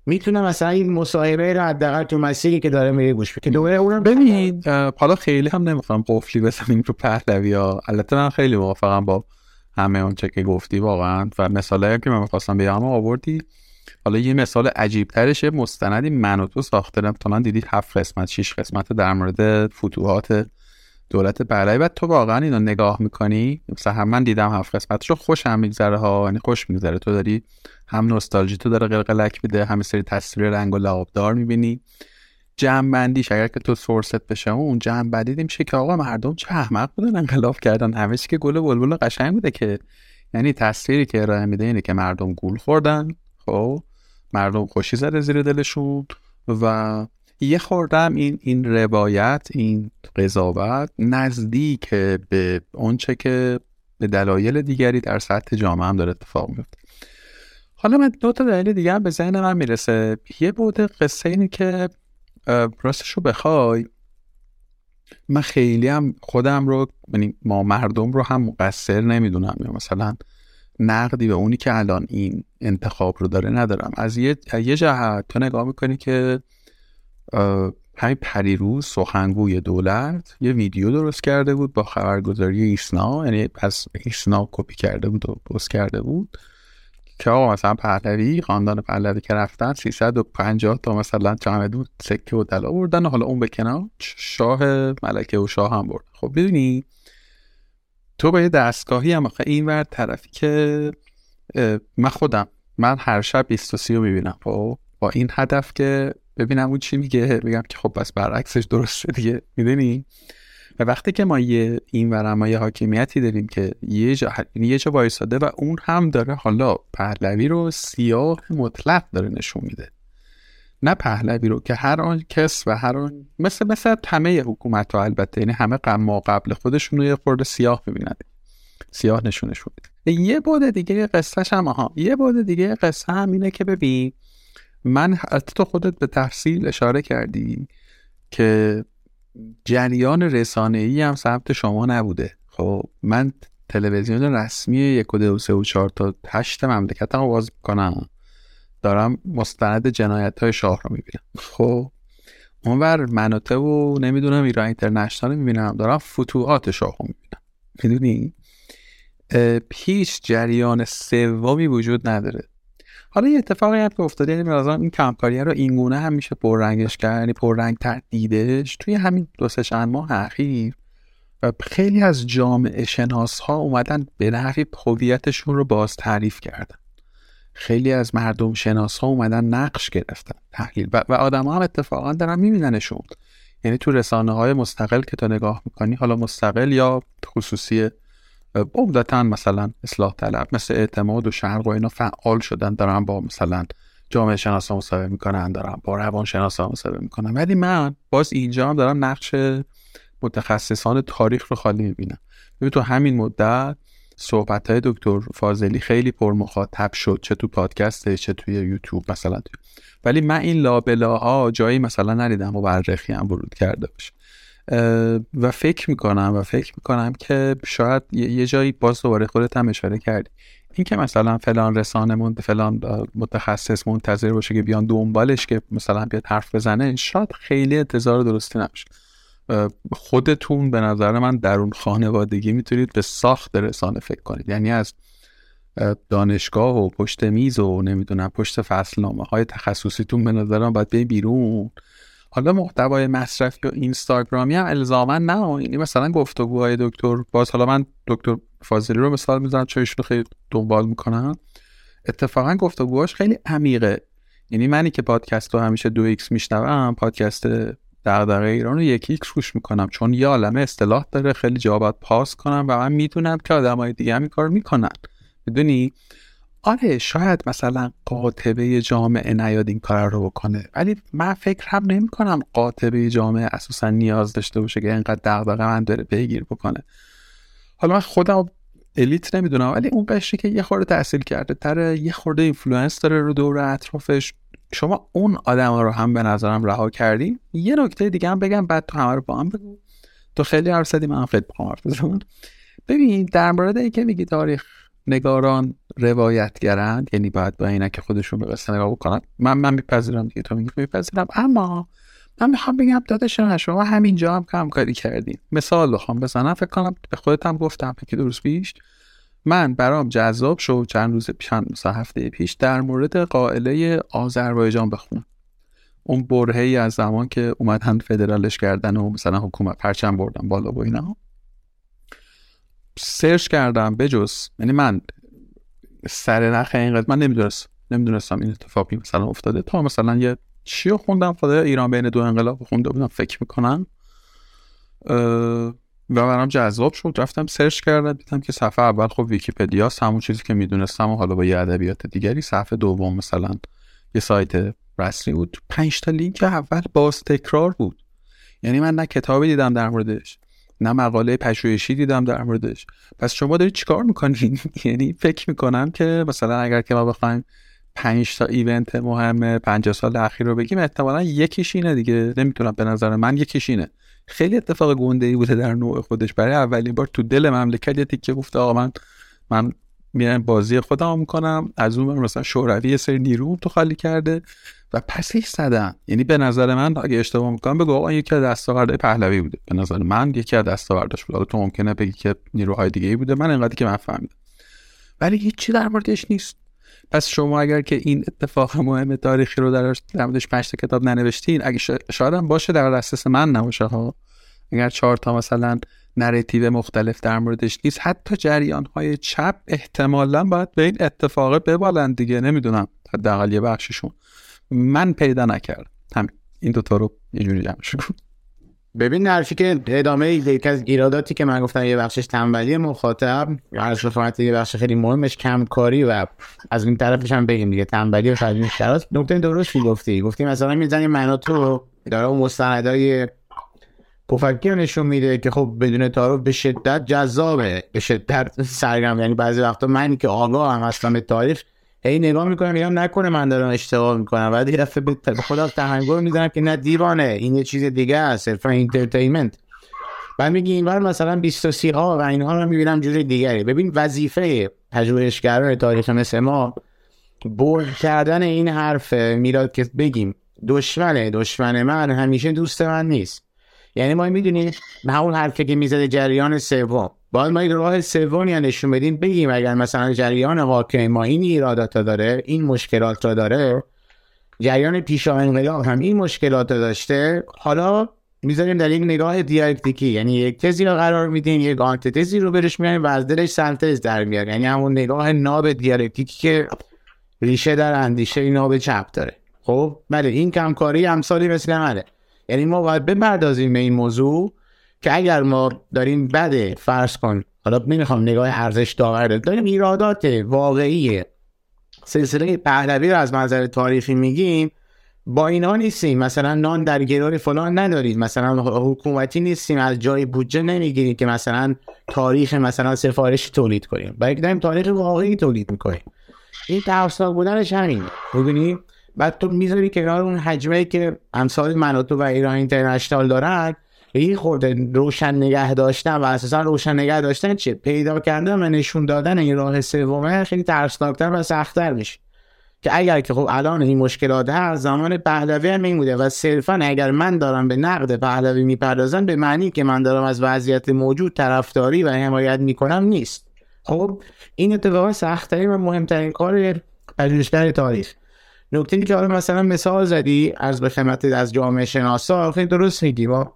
می‌تونه مثلا این مصاحبه رو حداقل تو مسیری که داره میره گوش بده. دوباره اونم ببین حالا خیلی هم نمی‌خوام قفلی بزنیم رو پهلوی ها. البته من خیلی موافقم با همه اونچه که گفتی واقعا. و مثالی که من می‌خواستم بگم آوردی. حالا یه مثال عجیب ترش مستندی من و تو ساخته من دیدی هفت قسمت شیش قسمت در مورد فتوحات دولت پهلوی بعد تو واقعا اینو نگاه می‌کنی؟ مثلا هم من دیدم هفت قسمتشو خوش هم میگذره ها یعنی خوش میگذره. تو داری هم نوستالژی تو داره قلقلک میده هم سری تصویر رنگ و لعابدار می‌بینی. جمع بندیش اگر که تو سورست بشه اون جمع بندی میشه که آقا مردم چه احمق بودن انقلاب کردن. همه که گل بلبل قشنگ بوده که. یعنی تصویری که ارائه میده اینه که مردم گول خوردن خب؟ مردم خوشی زده زیر دلشون و یه خوردم این این روایت این قضاوت نزدیک به اونچه که به دلایل دیگری در سطح جامعه هم داره اتفاق میفته. حالا من دو تا دلیل دیگه هم به ذهن من می‌رسه. یه بوده قصه اینه که راستش رو بخوای من خیلی هم خودم رو یعنی ما مردم رو هم مقصر نمی‌دونم یا مثلا نقدی به اونی که الان این انتخاب رو داره ندارم. از یه, یه جهت تو نگاه می‌کنی که همین پریروز سخنگوی دولت یه ویدیو درست کرده بود با خبرگزاری ایسنا یعنی از ایسنا کپی کرده بود و پست کرده بود که آقا مثلا پهلوی خاندان پهلوی که رفتن 350 تا مثلا بود سکه و طلا بردن حالا اون به کنار شاه ملکه و شاه هم برد. خب ببینی تو با یه دستگاهی هم آخه این ور طرفی که من خودم من هر شب 23 رو می‌بینم با, با این هدف که ببینم اون چی میگه. بگم که خب بس برعکسش درسته دیگه. می‌دونی؟ و وقتی که ما یه این ورم یه حاکمیتی داریم که یه جا یه جا وایساده و اون هم داره حالا پهلوی رو سیاه مطلق داره نشون میده. نه پهلوی رو که هر آن کس و هر آن مثل مثل همه حکومت ها البته. یعنی همه ما قبل خودشون رو یه خورده سیاه می‌بینن. سیاه نشونشون یه بود دیگه قصهش هم ها یه بود دیگه قصه هم اینه که ببین من تو خودت به تفصیل اشاره کردی که جریان رسانه ای هم سمت شما نبوده. خب من تلویزیون رسمی یک و دو سه و چهار تا هشت مملکت هم باز کنم دارم مستند جنایت های شاه رو می‌بینم. خب اونور مناطق و نمی‌دونم ایران اینترنشنال می‌بینم. دارم فتوحات شاه رو می‌بینم. می‌دونی؟ هیچ جریان سومی وجود نداره. حالا یه اتفاقی هم که افتاده یعنی این کمکاری رو اینگونه هم میشه پررنگش کرد یعنی پررنگ تر دیدش توی همین دو سه چند ماه اخیر. خیلی از جامعه شناس ها اومدن به نحوی هویتشون رو باز تعریف کردن. خیلی از مردم شناس ها اومدن نقش گرفتن تحلیل. و, و آدم ها هم اتفاقا دارن میبیننشون. یعنی تو رسانه های مستقل که تو نگاه می‌کنی حالا مستقل یا خصوصی عمدتا مثلا اصلاح طلب مثل اعتماد و شرق و اینا فعال شدن دارن با مثلا جامعه شناسا مصاحبه می‌کنن دارن با روان شناسا مصاحبه می‌کنن. ولی من باز اینجا هم دارم نقش متخصصان تاریخ رو خالی می‌بینم. ببین تو همین مدت صحبت های دکتر فاضلی خیلی پر مخاطب شد چه تو پادکست چه توی یوتیوب مثلا. ولی من این لابلاها جایی مثلا ندیدم و بررخی هم ورود کرده باشه. و فکر می‌کنم و فکر می‌کنم که شاید یه جایی باز دوباره خودت هم اشاره کردی. این که مثلا فلان رسانه مند فلان متخصص منتظر باشه که بیان دنبالش که مثلا بیاد حرف بزنه شاید خیلی انتظار درستی نباشه. خودتون به نظر من در اون خانوادگی می‌تونید به ساخت رسانه فکر کنید. یعنی از دانشگاه و پشت میز و نمی‌دونم پشت فصلنامه های تخصصیتون به نظرم بیاید بیرون. حالا محتوای مصرفی و اینستاگرامی هم الزاما نه یعنی مثلا گفتگوهای دکتر باز حالا من دکتر فاضلی رو مثال می‌زنم چون ایشون خیلی دنبال می‌کنم. اتفاقا گفتگوهاش خیلی عمیقه. یعنی منی که پادکست رو همیشه دو X میشنوم پادکست دغدغه ایران رو یک X روش می‌کنم. چون یه عالمه اصطلاح داره خیلی جا باید pause کنم و من می‌دونم که آدمای دیگه هم این کار می‌کنن. می‌دونی؟ آره شاید مثلا قاطبه جامعه نیاد این کار رو بکنه. ولی من فکر هم نمی کنم قاطبه جامعه اساسا نیاز داشته باشه که اینقدر دغدغه مندانه پیگیر بکنه. حالا من خودم elite نمی‌دونم ولی اون قشری که یه خورده تحصیل کرده تره یه خورده influence داره رو دور اطرافش. شما اون آدم رو هم به نظرم رها کردیم یه نکته دیگه هم بگم بعد تو همه رو با هم بگو. تو خیلی حرف زدی من خیلی بخوام ببین در مورد اینکه میگی تاریخ نگاران روایتگرند یعنی باید با که خودشون به قصه نگاه بکنن. من من میپذیرم دیگه. تو میپذیرم. اما من می‌خوام بگم دادش شما همینجا هم کم کاری کردیم مثال بخوام بزنم. فکر کنم به خودت هم گفتم که درست پیش من برام جذاب شد چند روز چند هفته پیش در مورد قائله آذربایجان بخونم. اون برهه ای از زمان که اومدن فدرالش کردن و مثلا حکومت پرچم بردن بالا و اینا. سرچ کردم بجز یعنی من سر نخ اینقدر من نمی‌دونست نمی‌دونستم این اتفاقی مثلا افتاده. تا مثلا یه چی خوندم خدا ایران بین دو انقلاب خونده بودم فکر می‌کنم. و برام جذاب شد. رفتم سرچ کردم دیدم که صفحه اول خب ویکیپدیا همون چیزی که می‌دونستم و حالا با یه ادبیات دیگری. صفحه دوم مثلا یه سایت رسمی بود. پنج تا لینک اول باز تکرار بود. یعنی من نه کتابی دیدم در موردش. نه مقاله پژوهشی دیدم در موردش. پس شما دارید چیکار می‌کنین؟ یعنی فکر می‌کنم که مثلا اگر که ما بخوایم پنج تا ایونت مهم 50 سال اخیر رو بگیم احتمالا یکیش اینه دیگه. نمی‌تونم به نظر من یکیش اینه. خیلی اتفاق گنده ای بوده در نوع خودش. برای اولین بار تو دل مملکت یه تیکه گفته آقا من من میرم بازی خودم می‌کنم. از اون مثلا شوروی سری نیرو تو خالی کرده. و پسش زدن. یعنی به نظر من اگه اشتباه می‌کنم بگو آقا یکی از دستاوردهای پهلوی بوده. به نظر من یکی از دستاورداش بود. تو ممکنه بگی که نیروهای دیگه ای بوده. من انقدر که من فهمیدم. ولی هیچی در موردش نیست. پس شما اگر که این اتفاق مهم تاریخی رو در موردش پنج کتاب ننوشتین اگه شاید هم باشه در دسترس من نباشه ها. اگر چهار تا مثلا نراتیو مختلف در موردش نیست حتی جریان های چپ احتمالا باید به این اتفاق ببالند دیگه. نمی‌دونم. حداقل یه بخششون. من پیدا نکردم همین. این دوتا رو یه جوری جمعش ببین حرفی که ادامه یکی از ایراداتی که من گفتم یه بخشش تنبلی مخاطب هر رفاقت یه بخش خیلی مهمش کمکاری و از این طرفش هم بگیم دیگه تنبلی و خرید شرایط. نکته درستی گفتی؟ گفتی مثلا می‌زنی منو تو داره مستندای پفکی نشون میده که خب بدون تعارف به شدت جذابه به شدت سرگرم. یعنی بعضی وقتا من که آگاه هم هستم به تاریخ هی نگاه می‌کنم میگم نکنه من دارم اشتباه می‌کنم. بعد یه دفعه به خدا تلنگر می‌زنم که نه دیوانه. این یه چیز دیگه است صرفا entertainment بعد میگی اینور مثلا 20 ها و اینها رو می‌بینم جور دیگری. ببین وظیفه پژوهشگران تاریخ مثل ما برد کردن این حرف میراد که بگیم دشمنه دشمن من همیشه دوست من نیست. یعنی ما می‌دونیم همون حرفی که می‌زده جریان سوم. باید ما راه سومی نشون بدیم بگیم اگر مثلا جریان واقع ما این ایرادات داره این مشکلات را داره جریان پیشا انقلاب هم این مشکلات را داشته حالا می‌ذاریم در یک نگاه دیالکتیکی یعنی یک تزی رو قرار میدیم یک تزی رو برش میاریم و از دلش سنتز در میاد. یعنی همون نگاه ناب دیالکتیکی که ریشه در اندیشه ناب چپ داره. خب بله این کمکاری امثالی مثل منه. یعنی ما باید بپردازیم به این موضوع. که اگر ما داریم بده فرض کن حالا نمی‌خوام نگاه ارزش داور داریم ایرادات واقعی سلسله پهلوی رو از منظر تاریخی میگیم با اینا نیستیم. مثلا نان در گرار فلان ندارید مثلا حکومتی نیستیم. از جای بودجه نمی‌گیریم که مثلا تاریخ مثلا سفارشی تولید کنیم. بلکه داریم تاریخ واقعی تولید می‌کنیم. این ترسناک بودنش همین ببینید بعد تو می‌ذاری کنار اون حجمه که امثال مناتو و ایران اینترنشنال دارن. این خورده روشن نگه داشتن و اساسا روشن نگه داشتن چه پیدا کردن و نشون دادن این راه سومه خیلی ترسناکتر و سختتر میشه. که اگر که خب الان این مشکلات هست زمان پهلوی هم این بوده و صرفا اگر من دارم به نقد پهلوی می‌پردازم به معنی که من دارم از وضعیت موجود طرفداری و حمایت می‌کنم نیست. خب این اتفاقا سختترین و مهمترین کار پژوهشگر تاریخ. نکته که حالا مثلا مثال زدی از به خدمت از جامعه شناسا خیلی درست میگی. با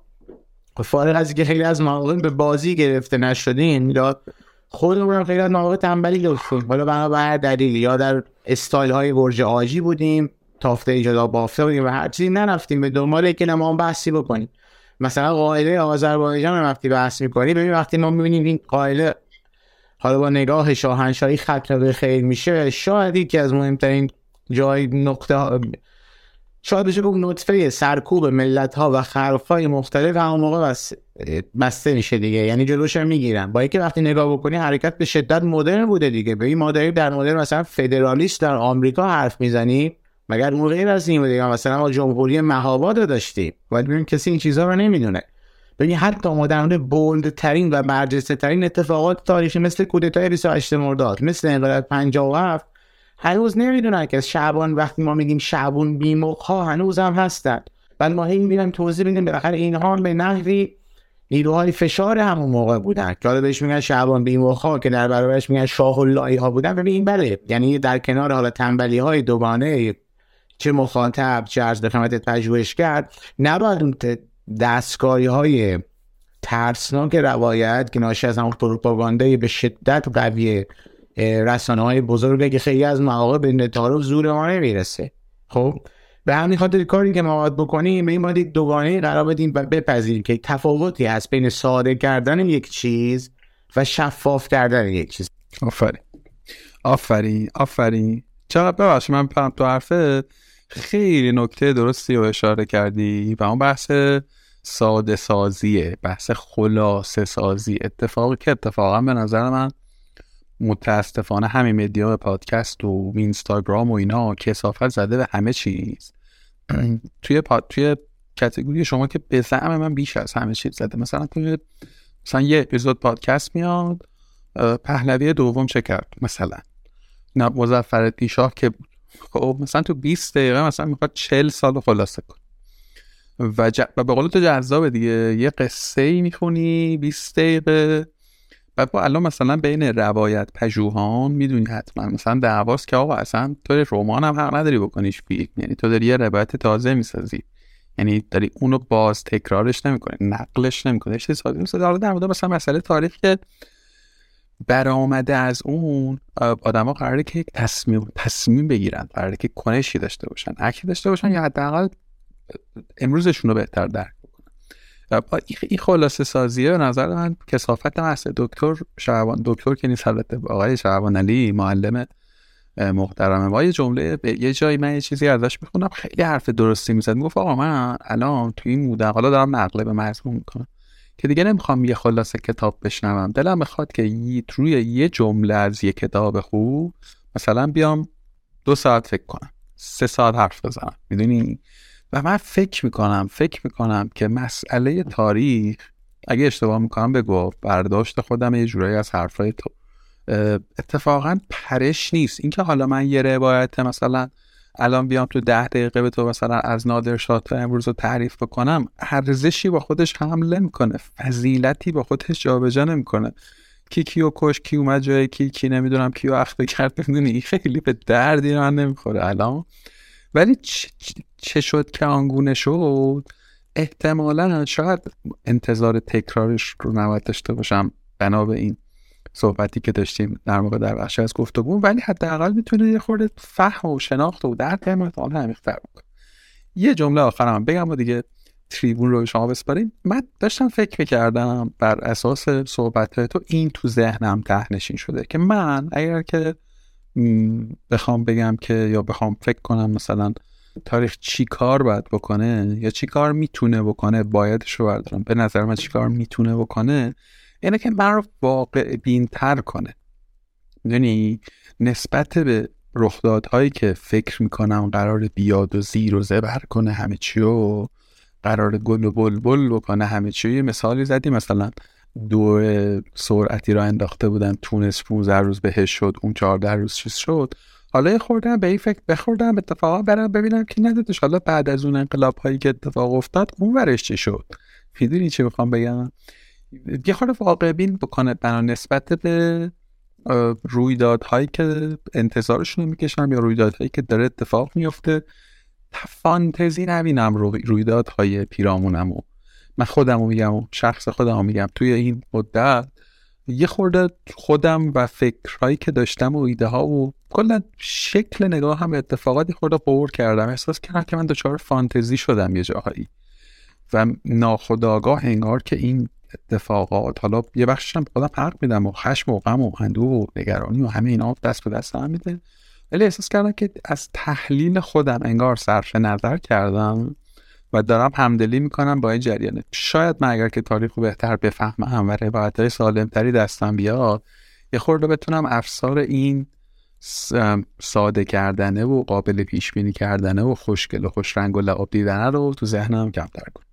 فارغ از اینکه خیلی از مواقع به بازی گرفته نشدین یا خودمون خیلی از مواقع تنبلی داشتیم حالا بنا دلیل یا در استایل های برج آجی بودیم تافته جدا بافته بودیم و هر چیزی نرفتیم. به دنبال که ما بحثی بکنیم. مثلا قاعده آذربایجان وقتی بحث می‌کنیم ببین وقتی ما می‌بینیم این قاعده حالا با نگاه شاهنشاهی ختم به خیر میشه شاید یکی از مهمترین جای نقطه شاید بشه گفت نطفه سرکوب ملت ها و خرف های مختلف همون موقع بس بسته میشه دیگه. یعنی جلوش هم می‌گیرن. با اینکه وقتی نگاه بکنی حرکت به شدت مدرن بوده دیگه. به این ما در مدرن مثلا فدرالیست در آمریکا حرف می‌زنی. مگر اون غیر از این بوده؟ مثلا ما جمهوری مهاباد داشتیم. باید ببینیم کسی این چیزها رو نمی‌دونه. ببین حتی ما در مورد و برجسته ترین اتفاقات تاریخی مثل کودتای 28 مرداد مثل انقلاب 57 هنوز نمی‌دونن که شعبان وقتی ما میگیم شعبون بیموق ها هنوز هم هستن. بعد ما هی می‌بینم توضیح میدیم بالاخره اینها به نحوی نیروهای فشار همون موقع بودن. که حالا بهش میگن شعبان بیموق ها که در برابرش میگن شاه اللهی ها بودن. ببین بله یعنی در کنار حالا تنبلی های دوگانه چه مخاطب چه از خدمت پژوهشگر نباید اون دستکاری های ترسناک روایت که ناشی از همون پروپاگاندای به شدت قوی رسانه های بزرگ که خیلی از مواقع به نتارو زور ما نمی‌رسه. خب به همین خاطر کاری که ما باید بکنیم این باید دوگانه قرار بدیم و بپذیریم که تفاوتی هست بین ساده کردن یک چیز و شفاف کردن یک چیز. آفرین. آفرین آفرین. چقدر ببخش من پرم تو حرفه. خیلی نکته درستی رو اشاره کردی و اون بحث ساده سازیه بحث خلاصه سازی. اتفاقی که اتفاقا به نظر من متاسفانه همین مدیا پادکست و اینستاگرام و اینا کسافت زده به همه چیز. توی پاد توی کتگوری شما که به زعم من بیش از همه چیز زده. مثلا توی مثلا یه اپیزود پادکست میاد پهلوی دوم چه کرد مثلا؟ نه مظفر شاه که بود. خب مثلا تو 20 دقیقه مثلا می‌خواد 40 سال خلاصه کن و, ج... و به قول تو جذابه دیگه. یه قصه ای می‌خونی 20 دقیقه بعد با الان مثلا بین روایت پژوهان می‌دونی حتما. مثلا دعواست که آقا اصلا تو رمان هم حق نداری بکنیش فیلم. یعنی تو داری یه روایت تازه می‌سازی. یعنی داری اونو باز تکرارش نمی‌کنه نقلش نمی‌کنه اشتی سازی مثلا حالا در مورد مثلا مسئله تاریخ که برآمده از اون آدما قراره که یک تصمیم تصمیم بگیرن. قراره که کنشی داشته باشن. اکی داشته باشن یا حداقل امروزشون رو بهتر درک این خلاصه سازیه به نظر من کسافت هست دکتر شعبان دکتر که نیست البته آقای شعبان علی معلم محترمه ما یه جمله یه جایی من یه چیزی ازش می‌خونم خیلی حرف درستی می‌زد. می‌گفت آقا من الان تو این مودم حالا دارم نقله به مضمون می‌کنم که دیگه نمی‌خوام یه خلاصه کتاب بشنوم. دلم می‌خواد که روی یه جمله از یه کتاب خوب مثلا بیام دو ساعت فکر کنم سه ساعت حرف بزنم. می‌دونی؟ و من فکر می‌کنم فکر می‌کنم که مسئله تاریخ اگه اشتباه می‌کنم بگو برداشت خودم یه جورایی از حرفای تو. اتفاقا پرش نیست. اینکه حالا من یه روایت مثلا الان بیام تو ده دقیقه به تو مثلا از نادر شاه امروز رو تعریف بکنم ارزشی با خودش حمله می‌کنه فضیلتی با خودش جابجا نمی‌کنه. کی کیو کش کی اومد جای کی کی نمی‌دونم کیو اخته کرد می‌دونی؟ خیلی به دردی من نمی‌خوره. الان ولی چه شد که آنگونه شد؟ احتمالا شاید انتظار تکرارش رو نباید داشته باشم بنا به این صحبتی که داشتیم در موقع در بخش از گفتگو ولی حداقل می‌تونه یه خورده فهم و شناخت و درک حال عمیق‌تر بکنه. یه جمله آخرم بگم و دیگه تریبون رو شما بسپاریم من داشتم فکر می‌کردم بر اساس صحبت تو این تو ذهنم تهنشین شده که من اگر که بخوام بگم که یا بخوام فکر کنم مثلا تاریخ چی کار باید بکنه یا چی کار می‌تونه بکنه بایدش رو بردارم. به نظر من چی کار می‌تونه بکنه اینه که من رو واقع بینتر کنه. یعنی نسبت به رخدادهایی که فکر می‌کنم قرار بیاد و زیر و زبر کنه همه چی و قرار گل و بلبل بکنه همه چی یه مثالی زدی مثلا دو سرعتی را انداخته بودن تونس 15 روز بهش شد اون 14 روز چیز شد. حالا خوردم به این فکر بخوردم اتفاقا برم ببینم که ندادش. حالا بعد از اون انقلاب هایی که اتفاق افتاد اون ورش چی شد؟ می‌دونی چی می‌خوام بگم؟ یه خورده واقع بین بکنه بنا نسبت به رویدادهایی که انتظارشون می‌کشم یا رویدادهایی که داره اتفاق میفته فانتزی نبینم رو رویدادهای پیرامونم و من خودم رو میگم شخص خودم رو میگم. توی این مدت یه خورده خودم و فکرهایی که داشتم و ایده ها و کلا شکل نگاه هم اتفاقاتی خورده قور کردم. احساس کردم که من دچار فانتزی شدم یه جاهایی. و ناخداگاه انگار که این اتفاقات حالا یه بخشش هم خودم حق میدم و خشم و غم و اندوه و نگرانی و همه اینا دست به دست هم میده. ولی احساس کردم که از تحلیل خودم انگار صرف نظر کردم. و دارم همدلی می‌کنم با این جریانه. شاید من اگر که تاریخ رو بهتر بفهمم و روایت های سالمتری دستم بیاد یه خورده بتونم افسار این ساده کردنه و قابل پیش بینی کردنه و خوشگل و خوش رنگ و لعاب دیدنه رو تو ذهنم کمتر کنم.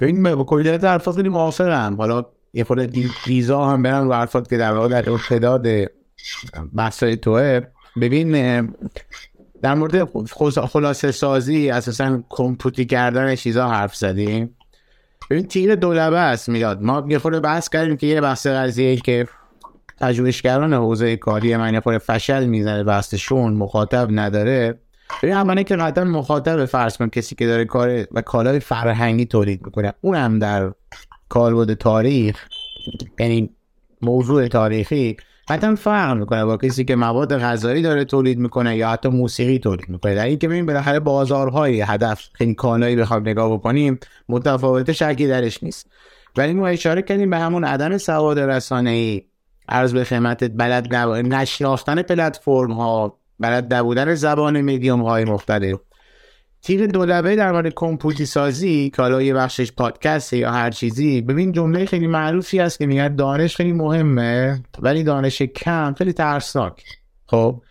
ببین کلیت حرفات خیلی موافقم. حالا یه خورده دیزا هم برن رو حرفات که در واقع در ارتداد بحثای توه. ببین در مورد خلاصه سازی اساسا کمپوتی کردن چیزا حرف زدیم. ببین تیر دولبه است میاد ما یه خورده بحث کردیم که یه بحث قضیه که پژوهشگران حوزه کاری من یه فشل می‌زنه بحثشون مخاطب نداره. ببین اولا که قطعا مخاطب فرض کن کسی که داره کار و کالای فرهنگی تولید می‌کنه. اونم در کالبد تاریخ یعنی موضوع تاریخی. قطعا فرق می‌کنه. با کسی که مواد غذایی داره تولید می‌کنه یا حتی موسیقی تولید می‌کنه. در این که ببین بالاخره بازارهای هدف خیلی کالایی بخوام نگاه بکنیم متفاوت شکی درش نیست. ولی ما اشاره کردیم به همون عدم سواد رسانه ای عرض به خدمتت بلد نشناختن پلتفرم ها بلد نبودن زبان میدیوم های مختلف. تیر دولبه در مورد کمپوتی سازی که حالا یه بخشش پادکست یا هر چیزی. ببین جمله خیلی معروفی هست که میگن دانش خیلی مهمه ولی دانش کم خیلی ترسناک. خب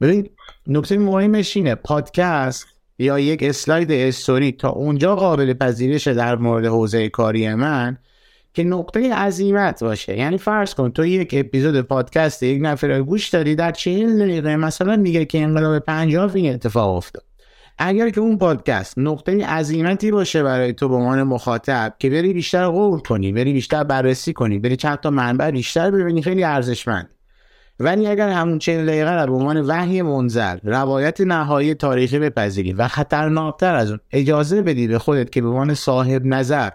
ببین نکته مهمش اینه پادکست یا یک اسلاید استوری تا اونجا قابل پذیرش در مورد حوزه کاری من که نقطه عظیمت باشه. یعنی فرض کن تو یک اپیزود پادکست یک نفر گوش دادی در چهل دقیقه مثلا میگه که انقلاب پنجاه این اتفاق افتاد. اگر که اون پادکست نقطه عظیمتی باشه برای تو به عنوان مخاطب که بری بیشتر غور کنی بری بیشتر بررسی کنی بری چند تا منبع بیشتر ببینی خیلی ارزشمند. ولی اگر همون چهل دقیقه رو به عنوان وحی منزل روایت نهایی تاریخی بپذیری و خطرناکتر از اون اجازه بدی به خودت که به عنوان صاحب نظر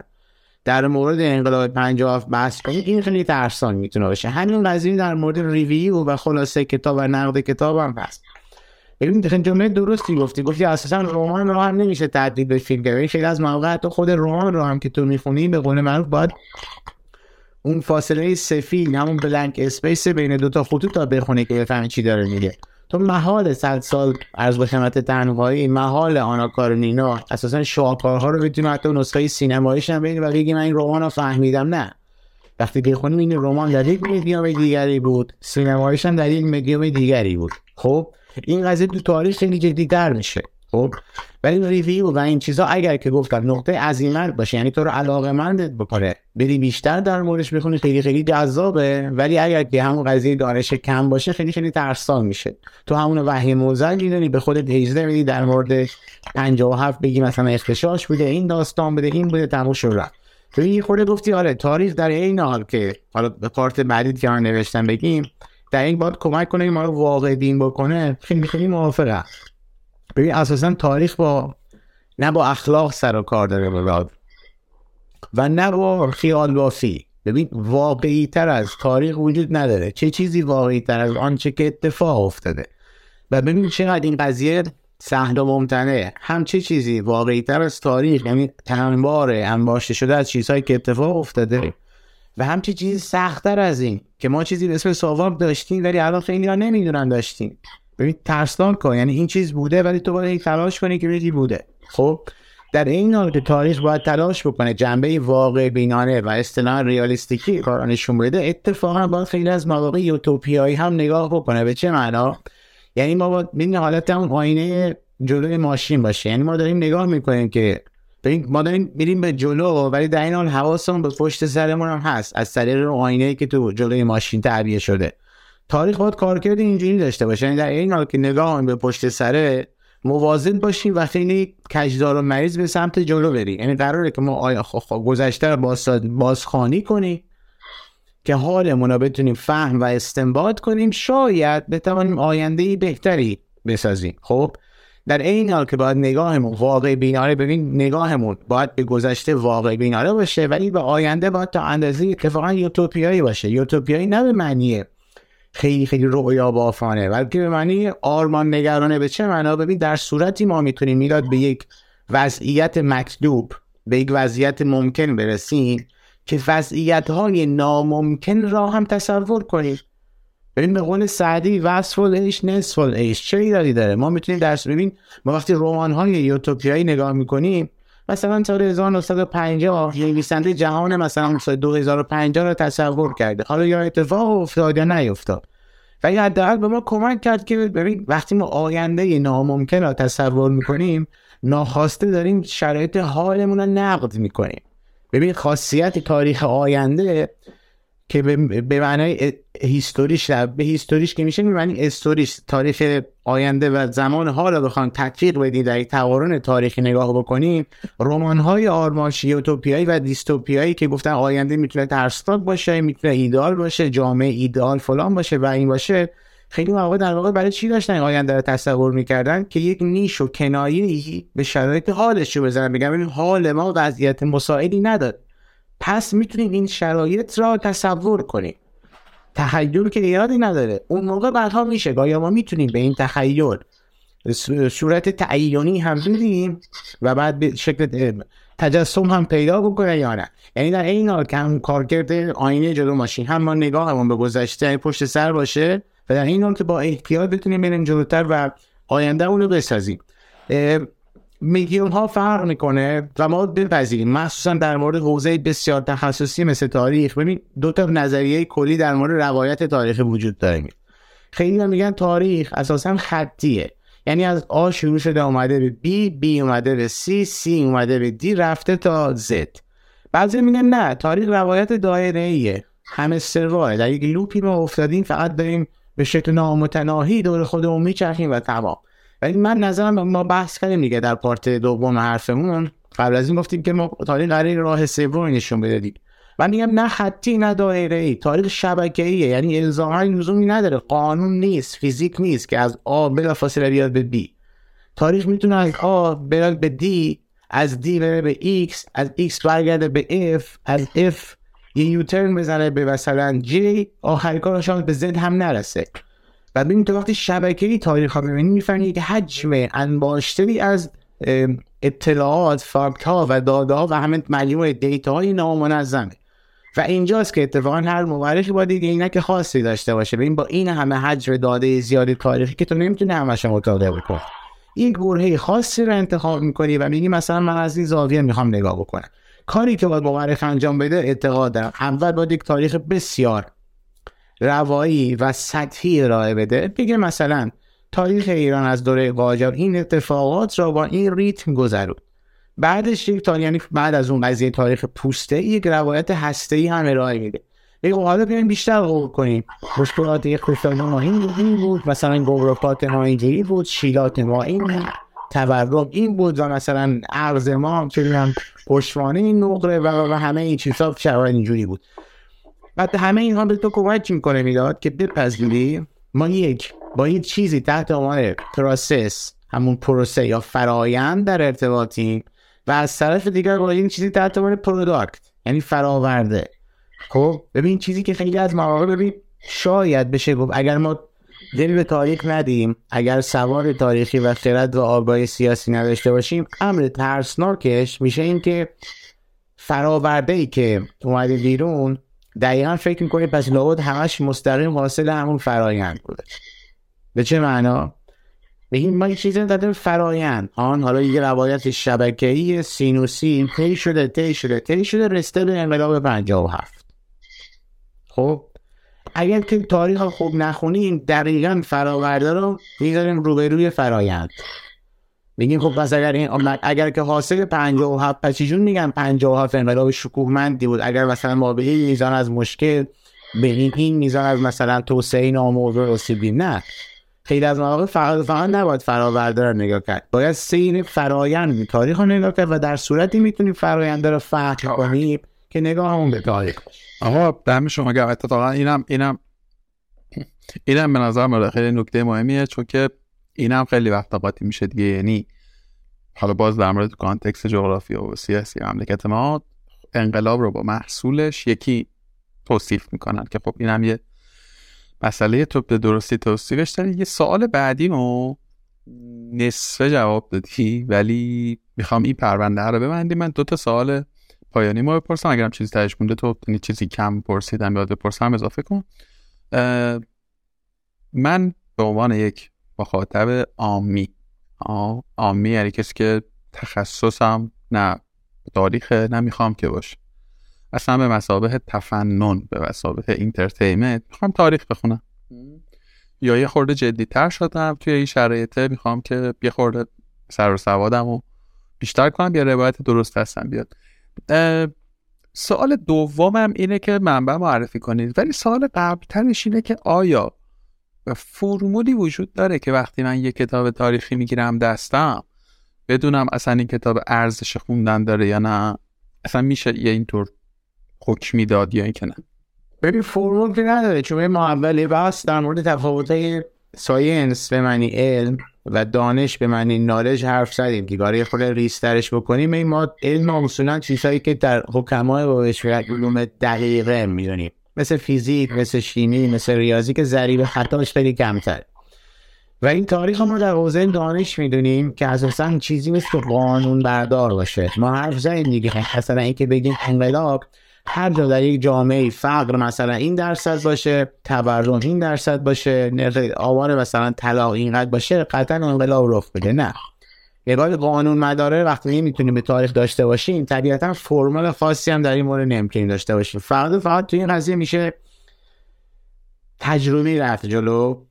در مورد انقلاب 57 بحث کنی این خیلی ترسان می‌تونه باشه. همین قضیه در مورد ریویو و خلاصه کتاب و نقد کتاب هم هست. ببین جمله درستی گفتی. گفتی اساسا رمان رو هم نمیشه تبدیل به فیلم کرد خیلی از مواقع تو خود رمان رو هم که تو می‌خونی به قول معروف باید اون فاصله سفید همون blank space بین دو تا خطوط تا بخونی که بفهمی چی داره میگه. تو محال صد سال از به خدمت تنهایی محال آنا کارنینا. اساسا شاهکارها رو بتونی حتی نسخه سینماییش هم ببینی و من این رمان فهمیدم. نه. وقتی بخونیم این رمان درک دیگری بود. سینماییش هم درک دیگری بود. خب؟ این قضیه تو تاریخ خیلی جدیدتر میشه خب؟ ولی review و این چیزا اگر که گفتن نقطه عزیمت باشه یعنی تو رو علاقه مندت بکنه. بری بیشتر در موردش بخونی خیلی خیلی جذابه. ولی اگر که همون قضیه دانش کم باشه خیلی خیلی ترسان میشه. تو همون وحی موزل می‌دونی به خودت هیزده میدی در مورد 57 بگی مثلا اختشاش بوده این داستان بده این بوده تموم شد تو یه خورده گفتی آره تاریخ در این حال که حالا به پارت بعدی که نوشتم بگیم در این باید کمک کنه ما رو واقع دین بکنه خیلی خیلی موافقم ببین اساسا تاریخ با نه با اخلاق سر و کار داره مراد و نه با خیال بافی. ببین واقعی تر از تاریخ وجود نداره. چه چیزی واقعی تر از آنچه که اتفاق افتاده؟ و ببین چقدر این قضیه سهل و ممتنه. هم چه چیزی واقعی تر از تاریخ یعنی تنباره انباشته شده از چیزهایی که اتفاق افتاده. و هم چه چیزی سختتر از این که ما چیزی به اسم ساواک داشتیم ولی الان خیلی ها نمی‌دونن داشتیم. ببین ترسناک کن یعنی این چیز بوده ولی تو باید تلاش کنی که بگی بوده. خب در این حال که تاریخ باید تلاش بکنه جنبه واقع بینانه و اصطلاح ریالیستیکی کارا نشون بده اتفاقا باید خیلی از مواقع یوتوپیایی هم نگاه بکنه. به چه معنا؟ یعنی ما باید حالت اون آینه جلوی ماشین باشه. یعنی ما داریم نگاه می‌کنیم که ما داریم میریم به جلو ولی در این حال حواسمون به پشت سرمون هم هست. از طریق آینه که تو جلوی ماشین تعبیه شده. تاریخ باید کارکرد اینجوری داشته باشه. یعنی در این حال که نگاه به پشت سره موازن باشیم و خیلی کجدار و مریض به سمت جلو بری یعنی قراره که ما آیا گذشته رو باز بازخانی کنیم که حالمون رو بتونیم فهم و استنباط کنیم. شاید بتوانیم آینده بهتری بسازیم. خب؟ در این حال که باید نگاهمون واقع بینانه ببین نگاهمون باید به گذشته واقع بینانه باشه ولی به آینده باید تا اندازه اتفاقا یوتوپیایی باشه. یوتوپیایی نه به معنی خیلی خیلی رویا بافانه بلکه به معنی آرمان نگرانه. به چه معنا؟ ببین در صورتی ما می‌تونیم می‌داد به یک وضعیت مکتوب به یک وضعیت ممکن برسیم که وضعیت های ناممکن را هم تصور کنیم. ببین به قول سعدی وصف ایش نصف ایش چه ایرادی داره؟ ما می‌تونیم درس ببین ما وقتی رمان های یوتوپیایی نگاه می‌کنیم مثلا سال 1950 نویسنده جهان مثلا سال 2050 رو تصور کرده. حالا یا اتفاق افتاد یا نیفتاد. و یا حداقل به ما کمک کرد که ببین وقتی ما آینده ناممکن را تصور می‌کنیم ناخواسته داریم شرایط حالمون رو نقد می‌کنیم. ببین خاصیت تاریخ آینده که به معنای هیستوریش به هیستوریش که میشه معنی استوریش تاریخ آینده و زمان حال رو بخوان تطبیق بدید در تقارن تاریخی نگاه بکنیم رمان های آرمانشی اوتوپیایی و دیستوپیایی که گفتن آینده می‌تونه ترسناک باشه می‌تونه ایدال باشه جامعه ایدال فلان باشه و این باشه. خیلی مواقع در واقع برای چی داشتن آینده رو تصور می‌کردن؟ که یک نیش و کنایه به شرایط حالش رو بزنن. بگم حال ما وضعیت مساعدی نداد پس می‌تونیم این شرایط را تصور کنیم تخیل که ایرادی نداره. اون موقع بعدها میشه. آیا ما می‌تونیم به این تخیل. صورت تعیونی هم بدیم و بعد به شکل تجسم هم پیدا بکنه یا نه. یعنی در این حال که هم کارکرد آینه جلو ماشین هم ما نگاهمون به گذشته پشت سر باشه و در این حال که با احتیاط بتونیم بریم جلوتر و آینده اونو بسازیم. میلیون ها فرق می‌کنه. و ما بپذیریم مخصوصا در مورد حوزه بسیار تخصصی مثل تاریخ. ببین دو تا نظریه کلی در مورد روایت تاریخ وجود داره. خیلی میگن تاریخ اساسا خطیه. یعنی از آ شروع شده اومده به بی بی اومده به سی سی اومده به دی رفته تا زد. بعضی میگن نه تاریخ روایت دایره ایه همه سرواه در یک لوپی ما افتادیم فقط داریم به شکل نامتناهی دور خودمون میچرخیم و تمام. ولی من نظرم ما بحث کردیم دیگه در part دوم حرفمون. قبل از این گفتیم که ما تاریخ قرار راه سوم نشون بدادیم من میگم نه خطی نه دایره ای تاریخ شبکه ایه یعنی الزاما لزومی نداره. قانون نیست فیزیک نیست که از A بلافاصله بیاد به B تاریخ می‌تونه از A بیاد به D از D بره به X از X برگرده به F از F یه یوترن بزنه به مثلا جی آخر کارش به زد هم نرسه. و ببین تو وقتی شبکه تاریخ ها ببینی می‌فهمی که حجم انباشتری از اطلاعات فاکت ها و داده ها و همه مجموعه دیتا های نامنظمه. و اینجاست که اتفاقا هر مورخی باید عینک خاصی داشته باشه. ببین با این همه حجم داده زیادی تاریخی که تو نمی‌تونی همش مطالعه بکنی. این گروه خاصی رو انتخاب می‌کنی و میگی مثلا من از این زاویه می‌خوام نگاه بکنم. کاری که باید مورخ انجام بده اعتقاد دارم اول باید یک تاریخ بسیار روایی و سطحی ارائه بده بگه مثلا تاریخ ایران از دوره قاجار این اتفاقات را با این ریتم گذرود بعدش یک تاریخ یعنی بعد از اون قضیه تاریخ پوسته یک روایت هسته ای هم ارائه میده. بگه حالا بیایم بیشتر غور کنیم. مشکلات یک ما این بود مثلا گوروپات ما اینجوری بود شیلات ما این تورم این بود و مثلا ارز ما چه پشتوانه این نقره و, همه این چیزا شرایط اینجوری بود. بعد همه اینها به تو کمک می‌کنه می‌داد که بپذیری؟ ما یک با این چیزی تحت عنوان process همون پروسه یا فرایند در ارتباطیم و از طرف دیگر با این چیزی تحت عنوان product یعنی فراورده. خب؟ ببین چیزی که خیلی از مواقع ببین شاید بشه گفت اگر ما دل به تاریخ ندیم اگر سوار تاریخی و خرد و آگاهی سیاسی نداشته باشیم امر ترسناکش میشه این که فراورده ای که اومده بیرون دقیقا فکر می‌کنی پس لابد همش مستقیم حاصل همون فرایند بوده. به چه معنا؟ بگیم ما یه چیزی دادیم فرایند. آن حالا یه روایت شبکه‌ای سینوسی طی شده طی شده طی شده رسته به انقلاب 57 خب؟ اگر که تاریخ خوب نخونیم دقیقا فراورده رو می‌ذاریم روبروی فرایند. میگیم خب پس اگر این اگر که حاصل 57 پس چجون میگن 57 انقلاب شکوهمندی بود؟ اگر مثلا ما به این میزان از مشکل به این میزان از مثلا توسعه ناموضوع رسیدیم نه. خیلی از مواقع فقط فقط نباید فراورده رو نگاه کرد. باید سیر فرایند تاریخ رو نگاه کرد و در صورتی می‌تونیم فرایند رو فهم کنیم که نگاه همون به تاریخ آقا دم شما گرم. اتفاقا اینم اینم اینم به نظر خیلی نکته مهمیه چون که اینم خیلی وقت قاطی میشه دیگه. یعنی حالا باز در مورد کانتکست جغرافی و سیاسی مملکت ما انقلاب رو با محصولش یکی توصیف می‌کنن که خب اینم یه مسئله تو به درستی توصیفش. داری یه سوال بعدی رو نصفه جواب دادی ولی می‌خوام این پرونده رو ببندی من دو تا سوال پایانی ما بپرسم. اگرم چیزی تهش مونده تو یعنی چیزی کم پرسیدم باید بپرسم اضافه کن. من به عنوان یک مخاطب عامی عامی یعنی کسی که تخصصم نه تاریخ نمی‌خوام که باشه. اصلا به مثابه تفنن به مثابه entertainment می‌خوام تاریخ بخونم. یا یه خورده جدی تر شدم توی این شرایطه می‌خوام که یه خورده سر و سوادم رو بیشتر کنم یا روایت درست هستم بیاد. سوال دومم اینه که منبع معرفی کنید. ولی سوال قبلترش اینه که آیا فرمولی وجود داره که وقتی من یه کتاب تاریخی می‌گیرم دستم بدونم اصلا این کتاب ارزش خوندن داره یا نه. اصلا میشه یه اینطور حکمی داد یا اینکه نه. ببین فرمول که نداره چون ما اولی بحث در مورد تفاوت ساینس به معنی علم و دانش به معنی نالج حرف زدیم که برای خود ریسترش بکنیم. این ما علم اصولا چیزهایی که در حکمای با علوم دقیقه می‌دونیم. مثل فیزیک مثل شیمی مثل ریاضی که ضریب خطاش خیلی کمتر و این تاریخ ما در حوزه دانش می‌دونیم که اساسا چیزی مثل قانون بردار باشه. ما حرف زدیم دیگه. مثلا اینکه بگیم انقلاب هر جا در یک جامعه فقر مثلا این درصد باشه تورم این درصد باشه آوار مثلا طلاق اینقدر باشه قطعا انقلاب رخ بده. نه. نگاه قانون مداره وقتی نمی‌تونیم به تاریخ داشته باشیم طبیعتا فرمال خاصی هم در این مورد نمی‌تونیم داشته باشیم. فقط فقط تو این قضیه میشه تجربه رفت جلو.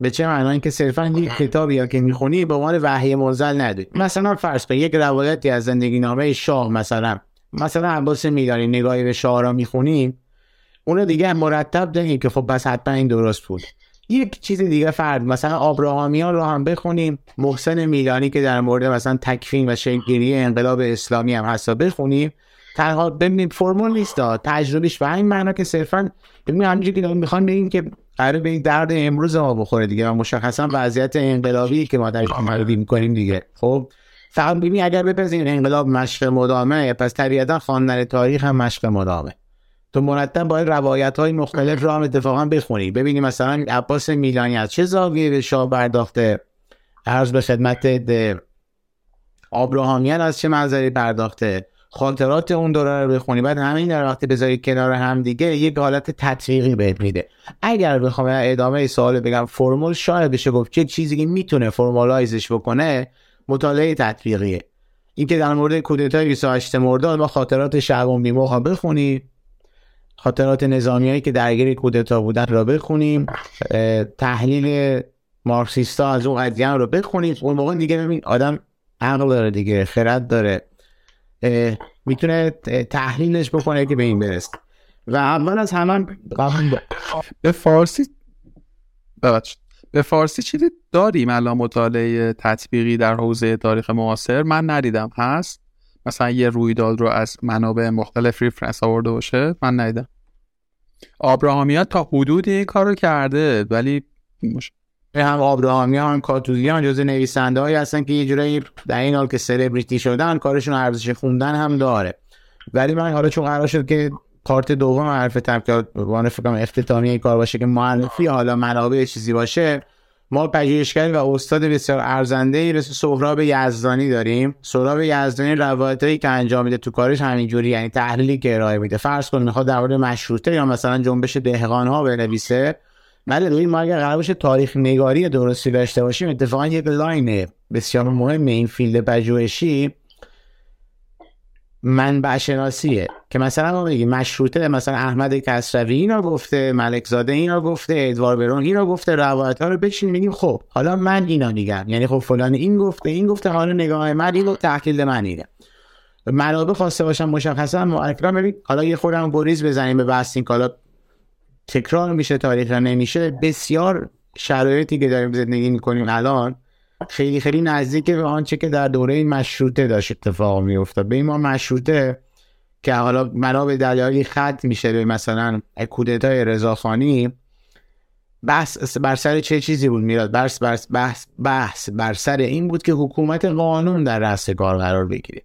به چه معنا اینکه صرفا یک کتابی یا که می‌خونی به عنوان وحی منزل نداری. مثلا فرض کن یک روایتی از زندگی نامه شاه مثلا. مثلا عباس میدانی نگاهی به شاه را می‌خونیم اونو دیگه مرتب داریم که خب بس حتما این درست بود. یک چیز دیگه فرد مثلا آبراهامیان رو هم بخونیم. محسن میلانی که در مورد مثلا تکفین و شکلگیری انقلاب اسلامی هم هستا بخونیم. تنها ببینید فرمول نیست تجربیش و این معنا که صرفا ببینید همینجوری که می‌خوان بگیم که قرار به درد امروز ما بخوره دیگه و مشخصا وضعیت انقلابی که ما درش عملی می‌کنیم دیگه. خب؟ فقط ببین اگر بپذیریم انقلاب مشق مدامه پس طبیعتا خواندن تاریخ هم مشق مدامه. تو مرتب باید روایت های مختلف رو هم اتفاقا بخونی. ببینی مثلا عباس میلانی از چه زاویه به شاه پرداخته؟ عرض به خدمت آبراهامیان از چه منظری پرداخته؟ خاطرات اون دوره رو بخونی. بعد همین در وقتی بذاری کنار هم دیگه یک حالت تطبیقی بهت میده. اگر بخوام ادامه سوال بگم فرمول شاید بشه گفت چه چیزی که می‌تونه فرمالایزش بکنه مطالعه تطبیقیه. این که در مورد کودتای 28 مرداد ما خاطرات شعبان بیمو بخونی خاطرات نظامیایی که درگیر کودتا بودن را بخونیم. تحلیل مارکسیستا از اون ادیان رو بخونیم. اون موقع دیگه ببین آدم عقل داره دیگه خرد داره. می‌تونه تحلیلش بکنه که به این برسه. و اول از همه به فارسی ببخشید. به فارسی چیزی داریم الان مطالعه تطبیقی در حوزه تاریخ معاصر؟ من ندیدم. هست؟ مثلا یه رویداد رو از منابع مختلف ریفرنس آورده باشه من ندیدم. آبراهامیات تا حدودی این کار رو کرده ولی مش... هم آبراهامی هم کاتوزیان جز نویسنده هایی هستن که یه جورایی در این حال که سلبریتی شدن کارشون ارزش خوندن هم داره. ولی من حالا چون قرار شد که پارت دوم حرفتم که وان فکرم اختتامی کار باشه که معرفی حالا منابع چیزی باشه ما پژوهشگر و استاد بسیار ارزنده ای مثل سهراب یزدانی داریم. سهراب یزدانی روایتایی که انجام میده تو کارش همینجوری یعنی تحلیلی که ارائه میده. فرض کن می‌خواد در مورد مشروطه یا مثلا جنبش دهقان ها بنویسه روی ما اگر قرار باشه تاریخ نگاری درستی داشته باشیم اتفاقا یک line بسیار مهم این field پژوهشی. منبع شناسیه. که مثلا ما بگیم مشروطه مثلا احمد کسروی اینا گفته ملک زاده اینا گفته ادوارد براون اینا گفته روایت ها رو بچین میگیم خب حالا من اینا میگم. یعنی خب فلان این گفته این گفته حالا نگاه من اینو تحلیل من اینه. منابع خواسته باشم مشخصا معرفی ببین حالا یه خودم بریز بزنیم به بحث این حالا تکرار میشه تاریخ نمیشه. بسیار شرایطی که داریم زندگی می‌کنیم الان خیلی خیلی نزدیک به آنچه که در دوره مشروطه داشت اتفاق میافتاد. به این ما مشروطه که حالا مرا به دلایلی خط میشه به مثلا کودتای رضاخانی بحث بر سر چه چیزی بود میراد بحث بحث بحث بحث بر سر این بود که حکومت قانون در رأس کار قرار بگیره.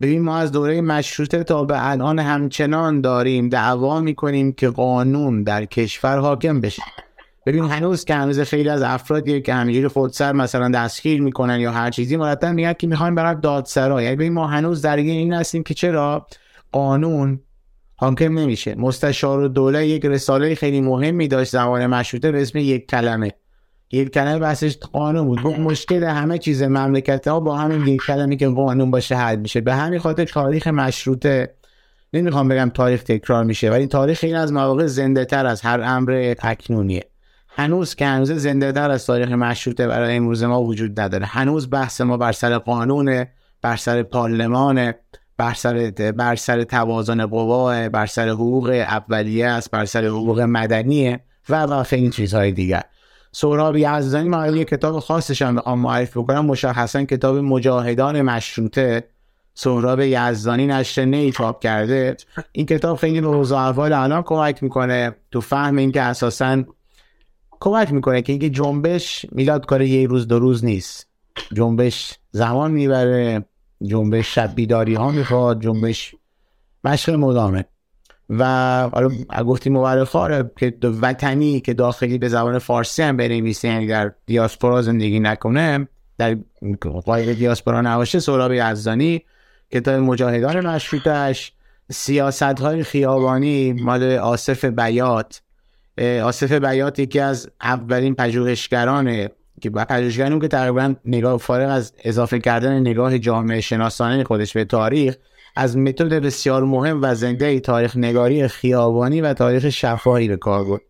ببین ما از دوره مشروطه تا به الان همچنان داریم دعوا می‌کنیم که قانون در کشور حاکم بشه. ببین هنوز که هنوز خیلی از افرادی که همینجوری خودسر مثلا دستگیر می‌کنن یا هر چیزی. مرتب میگن که می‌خوایم برن دادسرا. یعنی ببین ما هنوز درگیر این هستیم که چرا؟ قانون حاکم نمیشه. مستشار و دوله یک رساله خیلی مهمی داشت زمان مشروطه به اسم یک کلمه. یک کلمه بحثش قانون بود. مشکل همه چیز مملکت ها با همین یک کلمه که قانون باشه حل میشه. به همین خاطر تاریخ مشروطه نمی‌خوام بگم تاریخ تکرار میشه ولی تاریخ این از مواقع زنده تر از هر امر اکنونیه. هنوز که هنوز زنده در از تاریخ مشروطه برای امروز ما وجود نداره. هنوز بحث ما بر سر قانون بر سر پارلمان بر سر بر سر توازن قوا بر سر حقوق اولیه است بر سر حقوق مدنیه و و خیلی چیزهای دیگر. سهراب یزدانی ما یه کتاب خاصش هم معرفی بکنم. مشخصا کتاب مجاهدان مشروطه. سهراب یزدانی نشر نی چاپ کرده. این کتاب خیلی به اوضاع احوال الان کمک می‌کنه تو فهم اینکه اساسا کمک می‌کنه که اینکه جنبش میلاد کار یه روز دو روز نیست. جنبش زمان می‌بره جنبش شب بیداری ها می‌خواد جنبش مشق مدامه. و حالا گفتیم مورخ که وطنی که داخلی به زبان فارسی هم بنویسه یعنی در دیاسپورا زندگی نکنه در قایل دیاسپورا نباشه سهراب یزدانی کتاب مجاهدان مشروطش سیاست های خیابانی مال آصف بیات آصف بیات یکی از اولین پژوهشگرانه که پژوهشگرانی که تقریبا نگاه فارغ از اضافه کردن نگاه جامعه شناسانه خودش به تاریخ از متد بسیار مهم و زنده تاریخ نگاری خیابانی و تاریخ شفاهی به کار برد.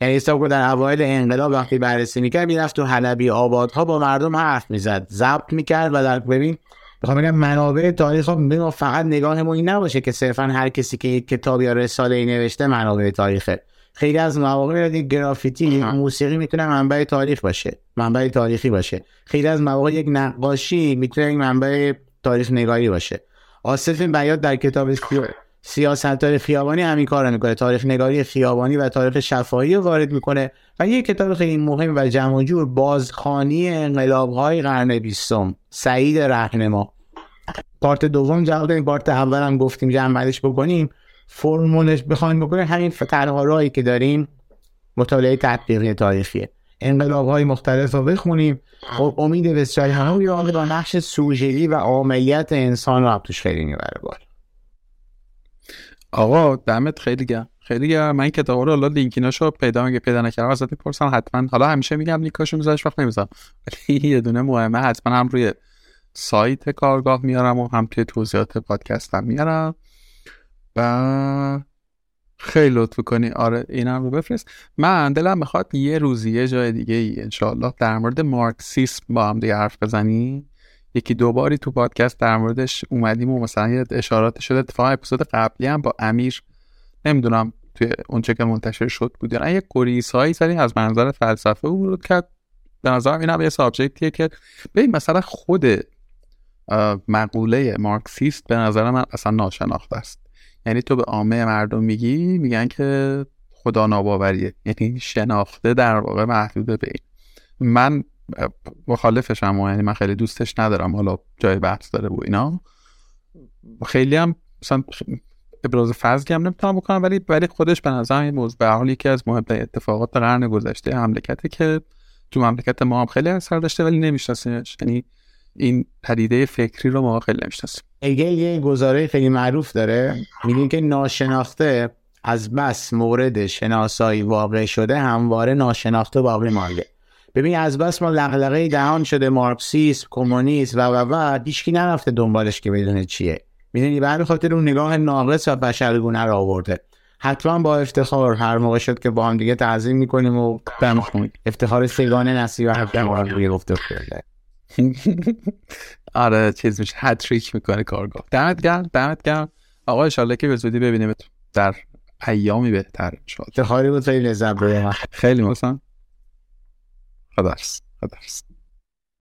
یعنی حساب در اوایل انقلاب وقتی بررسی می‌کرد می‌رفت تو حلبی آبادها با مردم حرف می‌زد ضبط می‌کرد و در ببین بخوام بگم منابع تاریخ ها فقط نگاهمون این نباشه که صرفا هر کسی که یک کتاب یا رساله ای نوشته منابع تاریخه. خیلی از مواقع یک گرافیتی موسیقی می‌تونه منبع تاریخ باشه منبع تاریخی باشه. خیلی از مواقع یک نقاشی می‌تونه یک منبع تاریخ نگاری باشه. آصف بیاد در کتاب سیاست های خیابانی همین کار می‌کنه. تاریخ نگاری خیابانی و تاریخ شفاهی رو وارد می‌کنه و یه کتاب خیلی مهم و جمع جور بازخانی انقلاب های قرن بیستم سعید رهنما. پارت دوم جواب این پارت اول هم گفتیم جمعش بکنیم. فرمولش بخوایم بکنیم همین تنها راهی که داریم مطالعه تطبیقی تاریخیه. انقلاب های مختلف رو بخونیم. خب امید بسیاری همه با نقش سوژگی و عاملیت انسان رو توش خیلی می‌بره بالا. آقا دمت خیلی گرم. خیلی گرم. من کتاب رو حالا لینکیناشو پیدا میگه پیدا نکردم. ازت می‌پرسم حتما. حالا همیشه میگم لینکاشو میذارش وقت نمی‌ذارم. ولی یه دونه مهمه حتما هم روی سایت کارگاه میارم و هم توی توضیحات پادکستم میارم. و خیلی لطف کنی آره اینم رو بفرست. من دلم می‌خواد یه روزی یه جای دیگه ای انشالله در مورد مارکسیسم با هم دیگه حرف بزنیم یکی دوباری تو پادکست در موردش اومدیم و مثلا یه اشارات شده. اتفاقا اپیزود قبلی هم با امیر نمی‌دونم توی اونچه که منتشر شد بود یه گریز هایی زدیم از منظر فلسفه ورود کرد. به نظرم این هم یه subject یه که ببین مثلا خود مقوله مارکسیست به نظر من اصلا ناشناخته است. یعنی تو به عامه مردم میگی میگن که خدا ناباوریه. یعنی شناخته در واقع محدود به این. من مخالفشم یعنی من خیلی دوستش ندارم حالا جای بحث داره و اینا. خیلی هم مثلا ابراز فضلی هم نمی‌تونم بکنم ولی ولی خودش به نظر این موضوع به حال یکی از مهم اتفاقات قرن گذشته مملکته که تو مملکت ما هم خیلی اثر داشته ولی نمیشناسیمش یعنی این پدیده فکری رو ما خیلی نمی‌شناسیم. اگه یه گزاره خیلی معروف داره. میگه که ناشناخته از بس مورد شناسایی واقع شده همواره ناشناخته باقی مانده. ببین از بس ما لغلقه دهان شده مارکسیسم کمونیسم و و و هیچکی نرفته دنبالش که بدونه چیه. می‌دونی به خاطر اون نگاه ناقص و بشرگونه رو آورده. حتما با افتخار هر موقع شد که با هم دیگه تعظیم می‌کنیم و افتخار سیگان نسی و هفته گفته آره چیز میشه. هتریک می‌کنه کارگاه. دمت گرم دمت گرم. آقا انشالله که به زودی ببینیم در ایامی بهتر افتخاری بود خیلی لذت خیلی مثلا خدارس خدارس